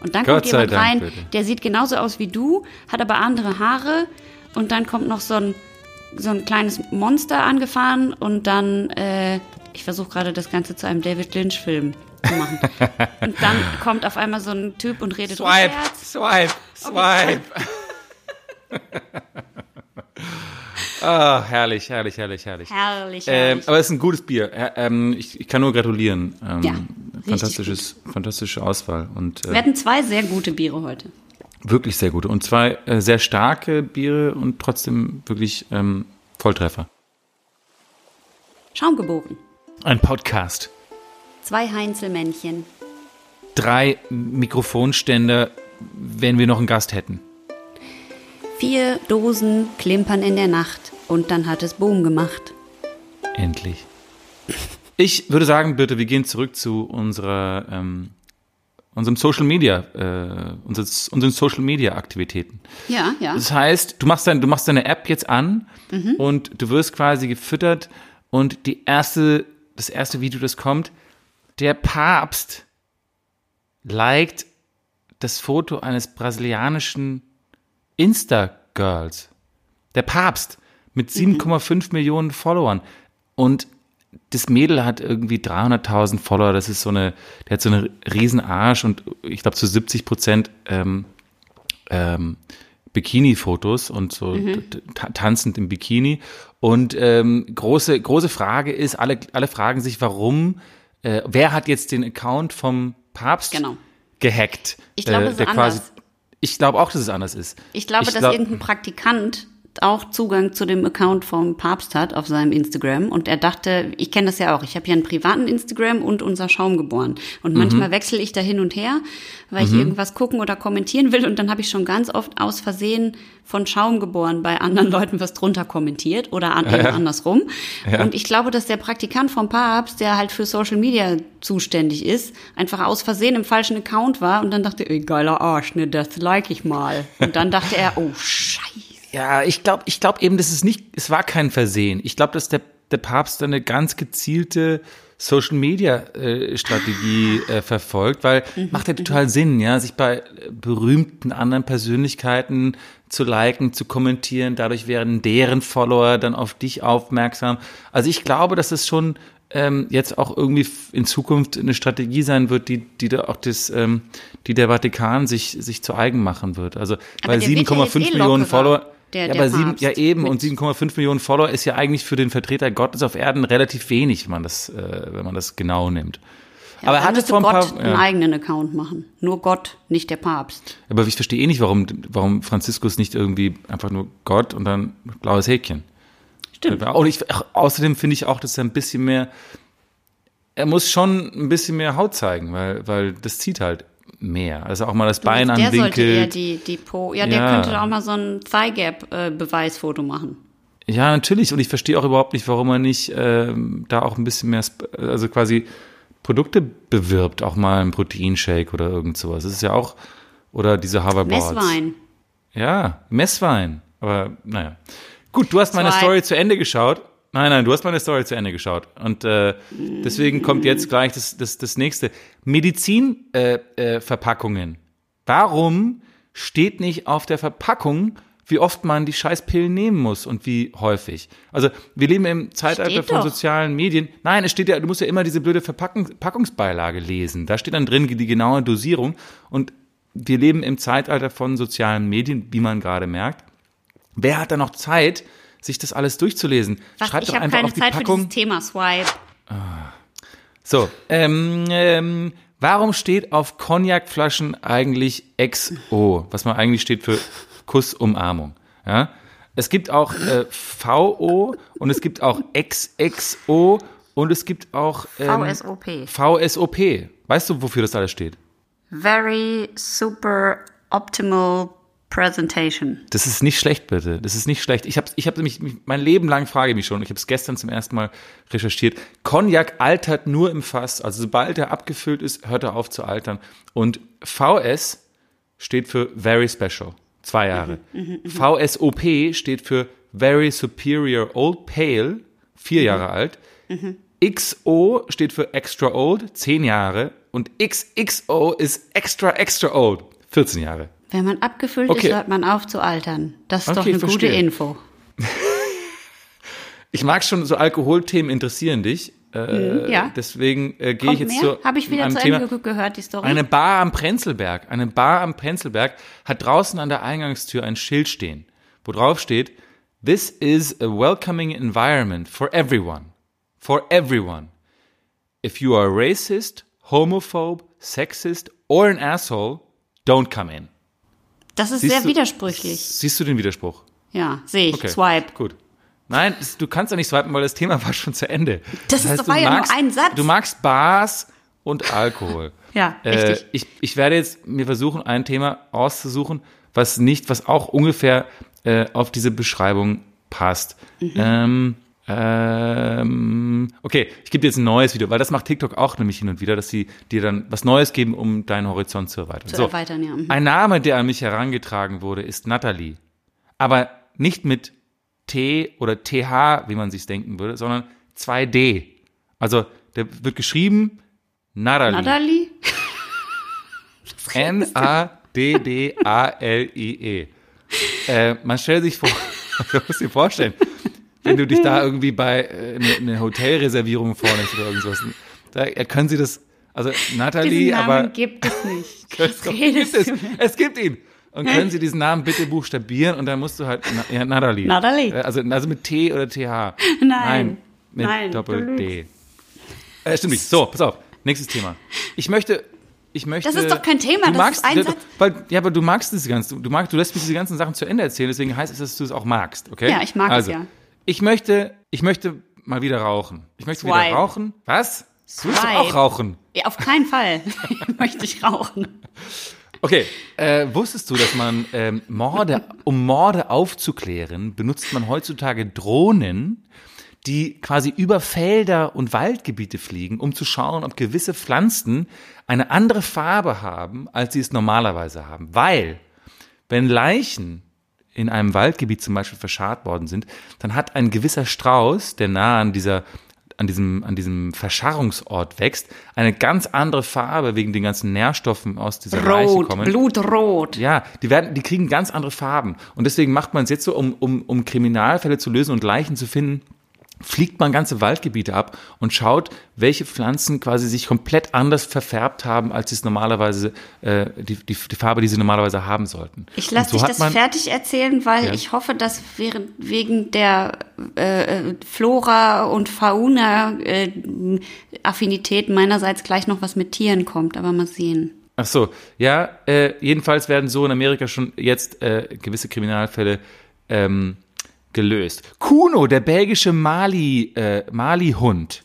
Und dann Gott kommt jemand Dank, rein, bitte. der sieht genauso aus wie du, hat aber andere Haare und dann kommt noch so ein, so ein kleines Monster angefahren und dann, äh, ich versuche gerade das Ganze zu einem David Lynch-Film zu machen. *laughs* und dann kommt auf einmal so ein Typ und redet Swipe, swipe, swipe. *laughs* Ah, herrlich, herrlich, herrlich, herrlich. Herrlich, Ähm, herrlich. aber es ist ein gutes Bier. Ä- Ähm, ich, ich kann nur gratulieren. Ähm, Ja, fantastisches, fantastische Auswahl und Wir äh, hatten zwei sehr gute Biere heute. wirklich sehr gute. Und zwei äh, sehr starke Biere und trotzdem wirklich ähm, Volltreffer. Schaumgeboren. Ein Podcast. Zwei Heinzelmännchen. Drei Mikrofonständer, wenn wir noch einen Gast hätten. Vier Dosen klimpern in der Nacht und dann hat es Boom gemacht. Endlich. Ich würde sagen, bitte, wir gehen zurück zu unserer, ähm, unserem Social Media, äh, unseres, unseren Social Media Aktivitäten. Ja, ja. Das heißt, du machst, dein, du machst deine App jetzt an und du wirst quasi gefüttert und die erste, das erste Video, das kommt, der Papst liked das Foto eines brasilianischen Insta-Girls. Der Papst mit 7,5 Millionen Followern. Und das Mädel hat irgendwie 300.000 Follower. Das ist so eine, der hat so einen riesen Arsch und ich glaube zu 70 Prozent ähm, ähm, Bikini-Fotos und so Mhm. tanzend im Bikini. Und ähm, große, große Frage ist, alle, alle fragen sich, warum, äh, wer hat jetzt den Account vom Papst Genau. gehackt? Ich glaube, äh, der quasi, anders. Ich glaube auch, dass es anders ist. Ich glaube, dass glaub- irgendein Praktikant auch Zugang zu dem Account vom Papst hat auf seinem Instagram. Und er dachte, ich kenne das ja auch, ich habe ja einen privaten Instagram und unser Schaum geboren. Und manchmal wechsle ich da hin und her, weil ich irgendwas gucken oder kommentieren will. Und dann habe ich schon ganz oft aus Versehen von Schaum geboren bei anderen *laughs* Leuten was drunter kommentiert oder an, eben andersrum. Und ich glaube, dass der Praktikant vom Papst, der halt für Social Media zuständig ist, einfach aus Versehen im falschen Account war und dann dachte, ey, geiler Arsch, ne, das like ich mal. Und dann dachte er, *laughs* oh Scheiße. Ja, ich glaube, ich glaube eben, das ist nicht, es war kein Versehen. Ich glaube, dass der, der Papst eine ganz gezielte Social Media äh, Strategie äh, verfolgt, weil macht ja total Sinn, ja, sich bei berühmten anderen Persönlichkeiten zu liken, zu kommentieren. Dadurch werden deren Follower dann auf dich aufmerksam. Also ich glaube, dass es schon ähm, jetzt auch irgendwie in Zukunft eine Strategie sein wird, die, die da auch das, ähm, die der Vatikan sich, sich zu eigen machen wird. Also, weil ja jetzt 7,5 eh Millionen Follower, der- ja, der aber sieben, ja eben, und 7,5 Millionen Follower ist ja eigentlich für den Vertreter Gottes auf Erden relativ wenig, wenn man das, äh, wenn man das genau nimmt. aber er hatte vor ein Gott paar, einen ja. eigenen Account machen. Nur Gott, nicht der Papst. aber ich verstehe eh nicht, warum, warum Franziskus nicht irgendwie einfach nur Gott und dann blaues Häkchen. Stimmt. Und ich, außerdem finde ich auch, dass er ein bisschen mehr, er muss schon ein bisschen mehr Haut zeigen, weil, weil das zieht halt mehr. Also auch mal das Bein der sollte eher die, die Po. Ja, der Ja. könnte auch mal so ein Thigh Gap äh, Beweisfoto machen. Ja, natürlich. Und ich verstehe auch überhaupt nicht, warum man nicht ähm, da auch ein bisschen mehr, also quasi Produkte bewirbt, auch mal ein Proteinshake oder irgend sowas. Das ist ja auch, oder diese Hoverboards. Messwein. Ja, Messwein. Aber naja. Gut, du hast meine Zwei. Story zu Ende geschaut. Nein, nein, du hast meine Story zu Ende geschaut. Und äh, deswegen kommt jetzt gleich das, das, das nächste. Medizinverpackungen. Äh, äh. Warum steht nicht auf der Verpackung, wie oft man die Scheißpillen nehmen muss und wie häufig? Also wir leben im Zeitalter Steht von doch. sozialen Medien. Nein, es steht ja, du musst ja immer diese blöde Verpackung, Packungsbeilage lesen. Da steht dann drin die genaue Dosierung. Und wir leben im Zeitalter von sozialen Medien, wie man gerade merkt. Wer hat da noch Zeit, sich das alles durchzulesen? Was, Schreibt ich habe keine Zeit für Packung. dieses Thema Swipe. So, ähm, ähm, warum steht auf Cognacflaschen eigentlich XO, was man eigentlich steht für Kussumarmung? Ja? Es gibt auch äh, VO und es gibt auch XXO und es gibt auch ähm, VSOP. VSOP. Weißt du, wofür das alles steht? Very super optimal Presentation. Das ist nicht schlecht, bitte. Das ist nicht schlecht. Ich habe ich hab nämlich, mein Leben lang frage ich mich schon, ich habe es gestern zum ersten Mal recherchiert. Cognac altert nur im Fass. Also sobald er abgefüllt ist, hört er auf zu altern. Und VS steht für Very Special. Zwei Jahre. VSOP steht für Very Superior Old Pale. Vier Jahre alt. XO steht für Extra Old. Zehn Jahre. Und XXO ist Extra Extra Old. 14 Jahre. Wenn man abgefüllt Okay. ist, hört man auf zu altern. Das ist Okay, doch eine gute verstehe. Info. *laughs* Ich mag schon, so Alkoholthemen interessieren dich. Äh, ja. Deswegen äh, gehe ich jetzt mehr? zu Habe ich wieder einem zu Thema. Ende ge- gehört, die Story? Eine Bar am Prenzlberg, eine Bar am Prenzlberg hat draußen an der Eingangstür ein Schild stehen, wo drauf steht, This is a welcoming environment for everyone. For everyone. If you are racist, homophobe, sexist or an asshole, don't come in. Das ist Siehst sehr du- widersprüchlich. Siehst du den Widerspruch? Ja, sehe ich. Okay. Swipe. Gut. Nein, du kannst ja nicht swipen, weil das Thema *laughs* war schon zu Ende. Das ist- du war ja nur magst, ein Satz. Du magst Bars und Alkohol. *laughs* Ja, Äh, richtig. ich, ich werde jetzt mir versuchen, ein Thema auszusuchen, was nicht, was auch ungefähr äh, auf diese Beschreibung passt. Mhm. Ähm, ähm, okay, ich gebe dir jetzt ein neues Video, weil das macht TikTok auch nämlich hin und wieder, dass sie dir dann was Neues geben, um deinen Horizont zu erweitern. Zu erweitern, ja. Mhm. Ein Name, der an mich herangetragen wurde, ist Natalie. Aber nicht mit T oder TH, wie man sich denken würde, sondern 2D. Also, der wird geschrieben Natalie. Natalie? N-A-D-D-A-L-I-E. *laughs* Äh, man stellt sich vor, *laughs* du musst dir vorstellen, wenn du dich da irgendwie bei äh, eine, eine Hotelreservierung vornimmst oder irgendwas, da äh, können sie das, also Diesen Namen aber gibt es nicht. *laughs* es gibt es, es gibt ihn. Und können Sie diesen Namen bitte buchstabieren und dann musst du halt Na, ja, Natalie. Natalie. Äh, Also, also mit T oder TH. Nein. mit Nein, Doppel D. Äh, stimmt nicht. So, pass auf. Nächstes Thema. Ich möchte, ich möchte. Das ist doch kein Thema, Du das magst, ist ein ja, Satz. Weil, ja, aber du magst diese ganzen, du magst, du lässt mich diese ganzen Sachen zu Ende erzählen, deswegen heißt es, dass du es auch magst, okay? Ja, ich mag es, also, ja. Ich möchte, ich möchte mal wieder rauchen. Ich möchte Swipe. wieder rauchen. Was? Du willst auch rauchen. Ja, auf keinen Fall *laughs* möchte ich rauchen. Okay, äh, wusstest du, dass man ähm, Morde, um Morde aufzuklären, benutzt man heutzutage Drohnen, die quasi über Felder und Waldgebiete fliegen, um zu schauen, ob gewisse Pflanzen eine andere Farbe haben, als sie es normalerweise haben. Weil, wenn Leichen in einem Waldgebiet zum Beispiel verscharrt worden sind, dann hat ein gewisser Strauß, der nah an dieser an diesem, an diesem Verscharrungsort wächst, eine ganz andere Farbe wegen den ganzen Nährstoffen aus dieser Leiche Rot, kommen. Blutrot. Ja, die werden, die kriegen ganz andere Farben. Und deswegen macht man es jetzt so, um, um, um Kriminalfälle zu lösen und Leichen zu finden, fliegt man ganze Waldgebiete ab und schaut, welche Pflanzen quasi sich komplett anders verfärbt haben, als sie es normalerweise, äh, die, die, die Farbe, die sie normalerweise haben sollten. Ich lasse so dich das man- fertig erzählen, weil Ja. ich hoffe, dass während, wegen der äh, Flora und Fauna äh, Affinität meinerseits gleich noch was mit Tieren kommt, aber mal sehen. Ach so, ja, äh, jedenfalls werden so in Amerika schon jetzt äh, gewisse Kriminalfälle ähm, gelöst. Kuno, der belgische Mali, äh, Mali-Hund.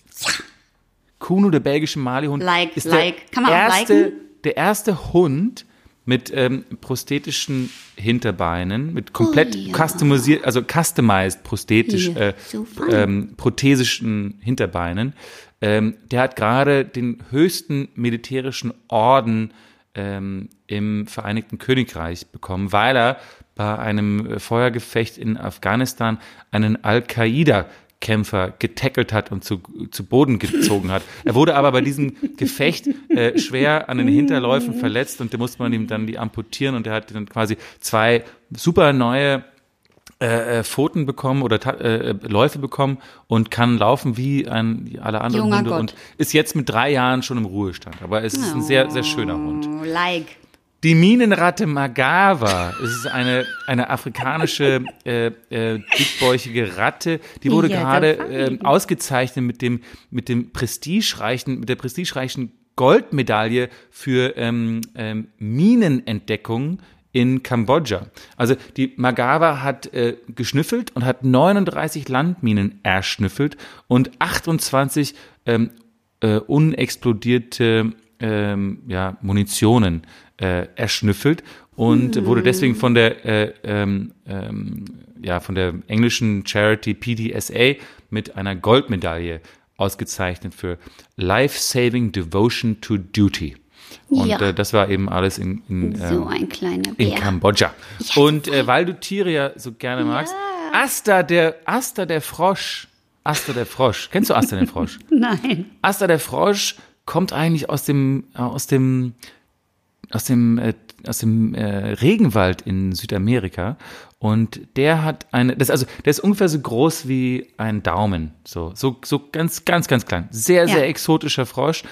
Kuno, der belgische Mali-Hund. Like, ist like. Kann man auch erste, liken? Der erste Hund mit ähm, prosthetischen Hinterbeinen, mit komplett Oh ja. customisiert, also customized prosthetisch, Ja, äh, so ähm, prothesischen Hinterbeinen. Ähm, der hat gerade den höchsten militärischen Orden ähm, im Vereinigten Königreich bekommen, weil er bei einem äh, Feuergefecht in Afghanistan einen Al-Qaida-Kämpfer getackelt hat und zu, zu Boden gezogen hat. Er wurde aber bei diesem Gefecht äh, schwer an den Hinterläufen verletzt und da musste man ihm dann die amputieren und er hat dann quasi zwei super neue äh, äh, Pfoten bekommen oder äh, äh, Läufe bekommen und kann laufen wie ein, wie alle anderen Junger Hunde Gott. und ist jetzt mit drei Jahren schon im Ruhestand. Aber es ist ein sehr, sehr schöner Hund. Oh, like. Die Minenratte Magava es ist eine, eine afrikanische äh, äh, dickbäuchige Ratte. Die wurde Ja, gerade ähm, ausgezeichnet mit dem mit dem prestigereichen mit der prestigereichen Goldmedaille für ähm, ähm, Minenentdeckung in Kambodscha. Also die Magawa hat äh, geschnüffelt und hat 39 Landminen erschnüffelt und 28 ähm, äh, unexplodierte ähm, ja, Munitionen äh, erschnüffelt und wurde deswegen von der äh, ähm, ähm, ja von der englischen Charity PDSA mit einer Goldmedaille ausgezeichnet für Life-Saving Devotion to Duty. Und Ja. äh, das war eben alles in, in, So ähm, in. Kambodscha. Und äh, weil du Tiere ja so gerne magst, Asta der Asta der Frosch, Asta der Frosch. Kennst du Asta den Frosch? *laughs* Nein. Asta der Frosch kommt eigentlich aus dem äh, aus dem aus dem äh, aus dem äh, Regenwald in Südamerika. Und der hat eine das also der ist ungefähr so groß wie ein Daumen. So so so ganz ganz ganz klein. Sehr sehr Ja. exotischer Frosch.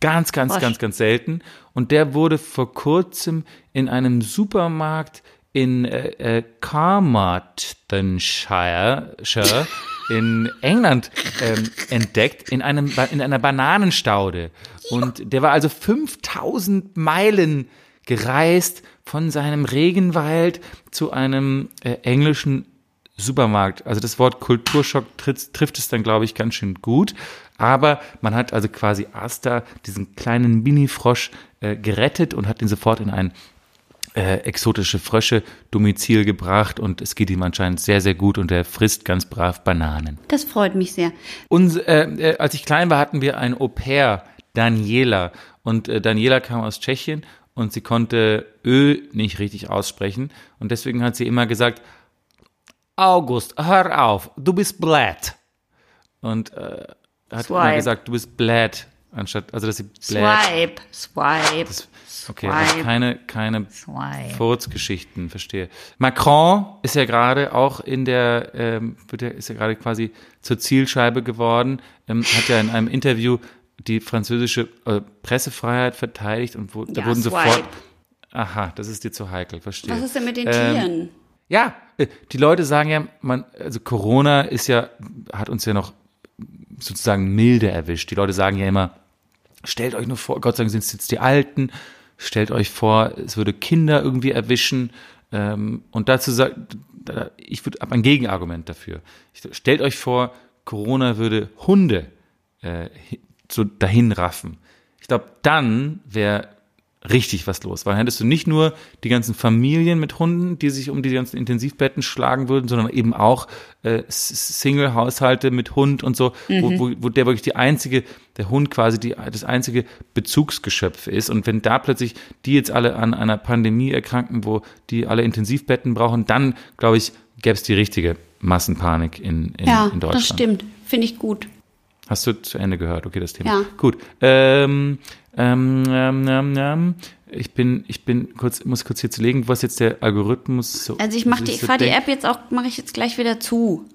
Ganz ganz Frosch. ganz ganz selten. Und der wurde vor kurzem in einem Supermarkt in äh, äh, Carmarthenshire Shire in England ähm, entdeckt in einem in einer Bananenstaude und der war also 5000 Meilen gereist von seinem Regenwald zu einem äh, englischen Supermarkt. Also das Wort Kulturschock trifft, trifft es dann, glaube ich, ganz schön gut. Aber man hat also quasi Asta, diesen kleinen Mini-Frosch, äh, gerettet und hat ihn sofort in ein äh, exotische Frösche Domizil gebracht und es geht ihm anscheinend sehr, sehr gut und er frisst ganz brav Bananen. Das freut mich sehr. Uns, äh, äh, als ich klein war, hatten wir ein Au pair, Daniela. Und äh, Daniela kam aus Tschechien und sie konnte Ö nicht richtig aussprechen. Und deswegen hat sie immer gesagt, August, hör auf, du bist blöd. Und äh, hat immer Swipe. gesagt, du bist blöd, anstatt, also dass sie blöd. Swipe, swipe, Okay, also Swipe. keine, keine swipe. Furzgeschichten, verstehe. Macron ist ja gerade auch in der, ähm, ist ja gerade quasi zur Zielscheibe geworden, ähm, hat ja in einem Interview die französische äh, Pressefreiheit verteidigt und wo, da Ja, wurden swipe. sofort. Aha, das ist dir zu heikel, verstehe. Was ist denn mit den Ähm, Tieren? Ja, äh, die Leute sagen ja, man, also Corona ist ja, hat uns ja noch sozusagen milde erwischt. Die Leute sagen ja immer, stellt euch nur vor, Gott sei Dank sind es jetzt die Alten, stellt euch vor, es würde Kinder irgendwie erwischen. Ähm, und dazu sagt, ich würde, ein Gegenargument dafür. Ich, stellt euch vor, Corona würde Hunde äh, so dahin raffen. Ich glaube, dann wäre richtig was los, weil dann hättest du nicht nur die ganzen Familien mit Hunden, die sich um die ganzen Intensivbetten schlagen würden, sondern eben auch äh, Single-Haushalte mit Hund und so, wo, wo, wo der wirklich die einzige, der Hund quasi die, das einzige Bezugsgeschöpf ist. Und wenn da plötzlich die jetzt alle an einer Pandemie erkranken, wo die alle Intensivbetten brauchen, dann, glaube ich, gäbe es die richtige Massenpanik in, in, Ja, in Deutschland. das stimmt. Finde ich gut. Hast du zu Ende gehört? Okay, das Thema. Ja. Gut. Ähm, ähm, ähm, ähm, ähm, ich bin, ich bin kurz, muss kurz hier zu legen, was jetzt der Algorithmus so. Also ich mach die, ich so die. App jetzt auch, mache ich jetzt gleich wieder zu.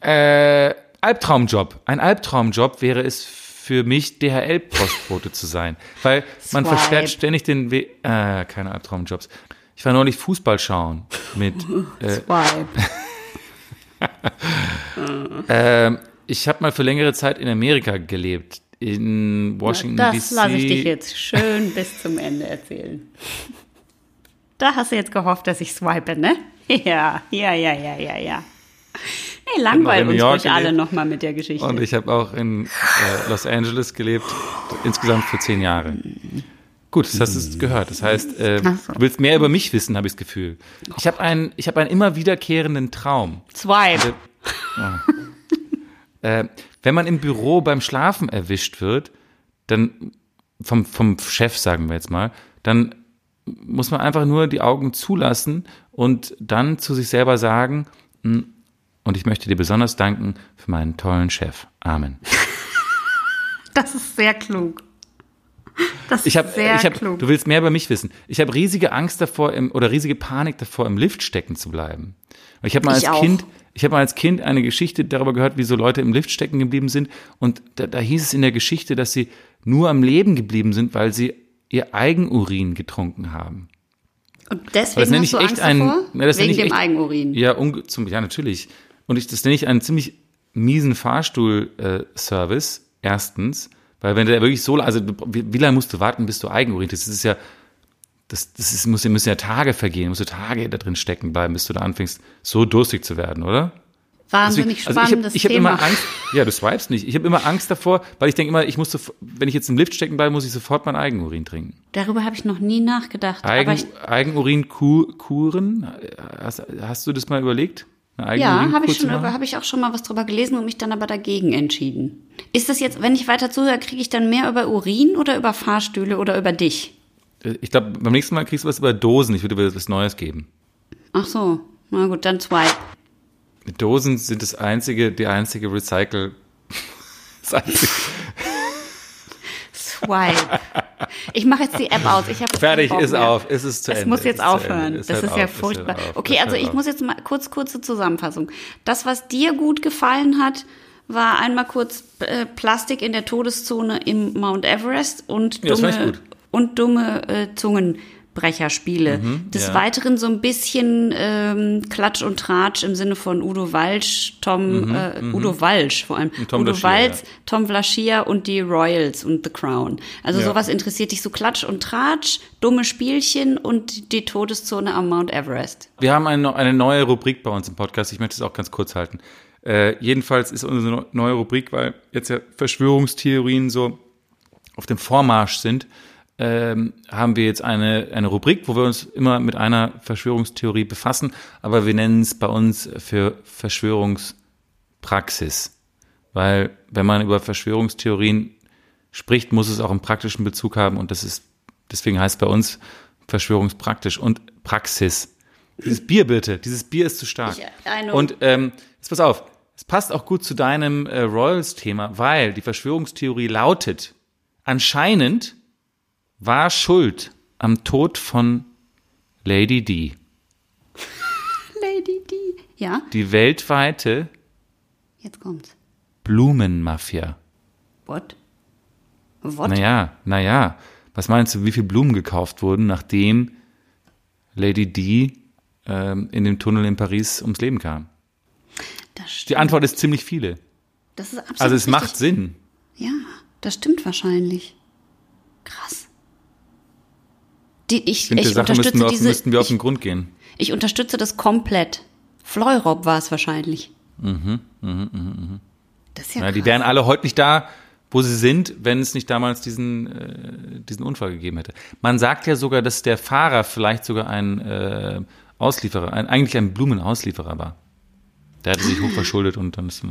Äh, Albtraumjob. Ein Albtraumjob wäre es für mich, DHL-Postbote zu sein. Weil man Swipe. versperrt ständig den Weg. Äh, keine Albtraumjobs. Ich war neulich Fußball schauen mit. Äh, Swipe. *laughs* ähm, ich habe mal für längere Zeit in Amerika gelebt. In Washington Das DC. lasse ich dich jetzt schön bis zum Ende erzählen. Da hast du jetzt gehofft, dass ich swipe, ne? *laughs* Ja, ja, ja, ja, ja, ja. Hey, langweil uns ruhig alle nochmal mit der Geschichte. Und ich habe auch in äh, Los Angeles gelebt, insgesamt für zehn Jahre. Gut, das hast du gehört. Das heißt, äh, so. du willst mehr über mich wissen, habe ich das Gefühl. Ich habe einen, ich habe einen immer wiederkehrenden Traum. Swipe. *laughs* Äh, wenn man im Büro beim Schlafen erwischt wird, dann vom, vom Chef, sagen wir jetzt mal, dann muss man einfach nur die Augen zulassen und dann zu sich selber sagen, "Hm, und ich möchte dir besonders danken für meinen tollen Chef. Amen. *laughs* Das ist sehr klug. *laughs* Das Ich ist sehr ich hab, klug. du willst mehr über mich wissen. Ich habe riesige Angst davor im, oder riesige Panik davor, im Lift stecken zu bleiben. Ich habe mal Ich als auch. Kind, ich habe mal als Kind eine Geschichte darüber gehört, wie so Leute im Lift stecken geblieben sind. Und da, da hieß es in der Geschichte, dass sie nur am Leben geblieben sind, weil sie ihr Eigenurin getrunken haben. Und deswegen das nenne ich echt Angst einen, davor? ne, das Wegen ich dem echt, Eigenurin. Ja, unge- zum, ja, natürlich. Und ich, das nenne ich einen ziemlich miesen Fahrstuhl-Service. erstens, weil wenn der wirklich so, also wie, lange musst du warten, bis du Eigenurin hast? Das ist ja, das, das ist, muss, müssen ja Tage vergehen, musst du Tage da drin stecken bleiben, bis du da anfängst, so durstig zu werden, oder? Wahnsinnig Deswegen- spannendes ich hab, ich hab Thema. immer Angst. Ja, du swipest nicht. Ich habe immer Angst davor, weil ich denke immer, ich muss, sof- wenn ich jetzt im Lift stecken bleibe, muss ich sofort mein Eigenurin trinken. Darüber habe ich noch nie nachgedacht. Eigen, ich, Eigenurin-Kuren? Hast, hast du das mal überlegt? Ja, habe ich schon, habe ich auch schon mal was drüber gelesen und mich dann aber dagegen entschieden. Ist das jetzt, wenn ich weiter zuhöre, kriege ich dann mehr über Urin oder über Fahrstühle oder über dich? Ich glaube, beim nächsten Mal kriegst du was über Dosen. Ich würde dir was Neues geben. Ach so, na gut, dann swipe. Dosen sind das einzige, die einzige Recycle. *laughs* Das einzige. Swipe. Ich mache jetzt die App aus. Ich Fertig, ist mehr. auf, ist es zu Es Ende. muss es jetzt ist aufhören. Es das hört ist ja auf, es furchtbar. hört auf, Okay, also hört ich auf. muss jetzt mal kurz, kurze Zusammenfassung. Das, was dir gut gefallen hat, war einmal kurz äh, Plastik in der Todeszone im Mount Everest und Ja, dumme, gut. und dumme äh, Zungenbrecherspiele. Des Mhm, ja. Weiteren so ein bisschen ähm, Klatsch und Tratsch im Sinne von Udo Walsch, Tom, äh, Udo Walsch vor allem. Mhm, Und Tom Udo Walz, ja. Tom Vlaschia und die Royals und The Crown. Also Ja. sowas interessiert dich so Klatsch und Tratsch, dumme Spielchen und die Todeszone am Mount Everest. Wir haben eine, eine neue Rubrik bei uns im Podcast. Ich möchte es auch ganz kurz halten. Äh, jedenfalls ist unsere neue Rubrik, weil jetzt ja Verschwörungstheorien so auf dem Vormarsch sind, ähm, haben wir jetzt eine, eine Rubrik, wo wir uns immer mit einer Verschwörungstheorie befassen, aber wir nennen es bei uns für Verschwörungspraxis. Weil wenn man über Verschwörungstheorien spricht, muss es auch einen praktischen Bezug haben und das ist, deswegen heißt es bei uns Verschwörungspraktisch und Praxis. Dieses Bier bitte, dieses Bier ist zu stark. Ich-. Und ähm, jetzt pass auf, es passt auch gut zu deinem äh, Royals-Thema, weil die Verschwörungstheorie lautet, anscheinend war Schuld am Tod von Lady D. *laughs* Lady D. Ja, Die weltweite jetzt kommt's. Blumenmafia. What? What? Naja, naja. Was meinst du, wie viele Blumen gekauft wurden, nachdem Lady D ähm, in dem Tunnel in Paris ums Leben kam? Das, Die. Antwort ist ziemlich viele. das ist absolut Also es richtig. macht Sinn. Ja, das stimmt wahrscheinlich. Krass. Die, ich, Bestimmte ich Sachen müssten wir, auf, diese. müssten wir auf ich, den Grund gehen. ich unterstütze das komplett. Fleurop war es wahrscheinlich. Das ist ja, Mhm, Ja, die wären alle heute nicht da, wo sie sind, wenn es nicht damals diesen, äh, diesen Unfall gegeben hätte. Man sagt ja sogar, dass der Fahrer vielleicht sogar ein äh, Auslieferer, ein, eigentlich ein Blumenauslieferer war. Der hatte sich hochverschuldet und dann ist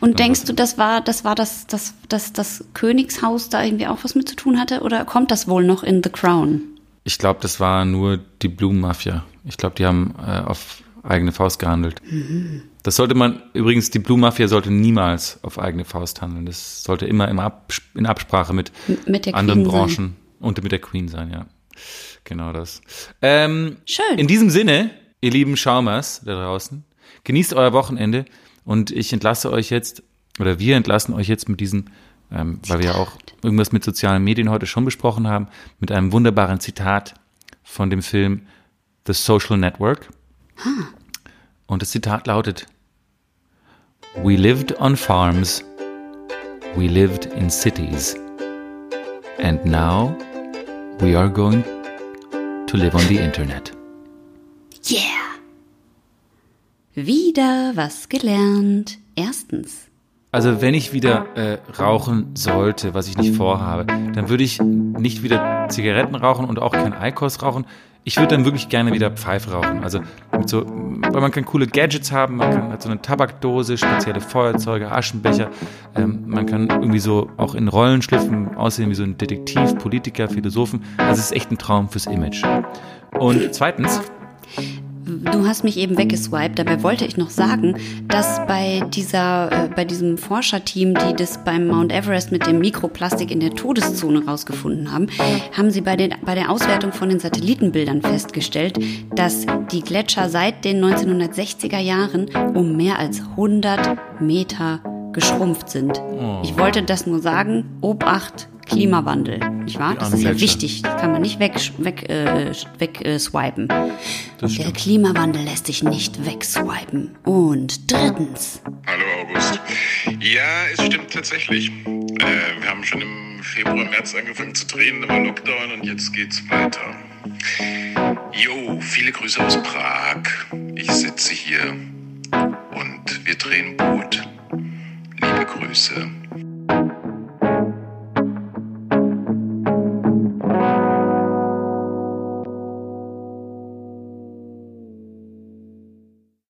Und denkst du, das war, das war das, das, das, das Königshaus da irgendwie auch was mit zu tun hatte? Oder kommt das wohl noch in The Crown? Ich glaube, das war nur die Blumenmafia. Ich glaube, die haben äh, auf eigene Faust gehandelt. Das sollte man, übrigens, die Blumenmafia sollte niemals auf eigene Faust handeln. Das sollte immer im Abs in Absprache mit, mit der anderen Queen sein. Branchen und mit der Queen sein, ja. Genau das. Ähm, Schön. In diesem Sinne, ihr lieben Schaumers da draußen, genießt euer Wochenende und ich entlasse euch jetzt, oder wir entlassen euch jetzt mit diesem, ähm, weil wir ja auch irgendwas mit sozialen Medien heute schon besprochen haben, mit einem wunderbaren Zitat von dem Film The Social Network. Und das Zitat lautet, We lived on farms, we lived in cities, and now we are going to live on the Internet. Yeah! Wieder was gelernt. Erstens. Also wenn ich wieder äh, rauchen sollte, was ich nicht vorhabe, dann würde ich nicht wieder Zigaretten rauchen und auch kein Eikos rauchen. Ich würde dann wirklich gerne wieder Pfeife rauchen. Also mit so, weil man kann coole Gadgets haben, man kann hat so eine Tabakdose, spezielle Feuerzeuge, Aschenbecher. Ähm, man kann irgendwie so auch in Rollen schlüpfen, aussehen wie so ein Detektiv, Politiker, Philosophen. Also es ist echt ein Traum fürs Image. Und zweitens, Du hast mich eben weggeswiped. Dabei wollte ich noch sagen, dass bei dieser, äh, bei diesem Forscherteam, die das beim Mount Everest mit dem Mikroplastik in der Todeszone rausgefunden haben, haben sie bei, den, bei der Auswertung von den Satellitenbildern festgestellt, dass die Gletscher seit den 1960er Jahren um mehr als 100 Meter geschrumpft sind. Ich wollte das nur sagen. Obacht, Klimawandel, nicht wahr? Das ist ja wichtig. Das kann man nicht weg, weg, äh, weg äh, swipen. Der. Klimawandel lässt sich nicht wegswipen. Und drittens, Hallo August. Ja, es stimmt tatsächlich. Äh, wir haben schon im Februar, März angefangen zu drehen, da war Lockdown und jetzt geht's weiter. Jo, viele Grüße aus Prag. Ich sitze hier und wir Wir drehen Boot. Liebe Grüße.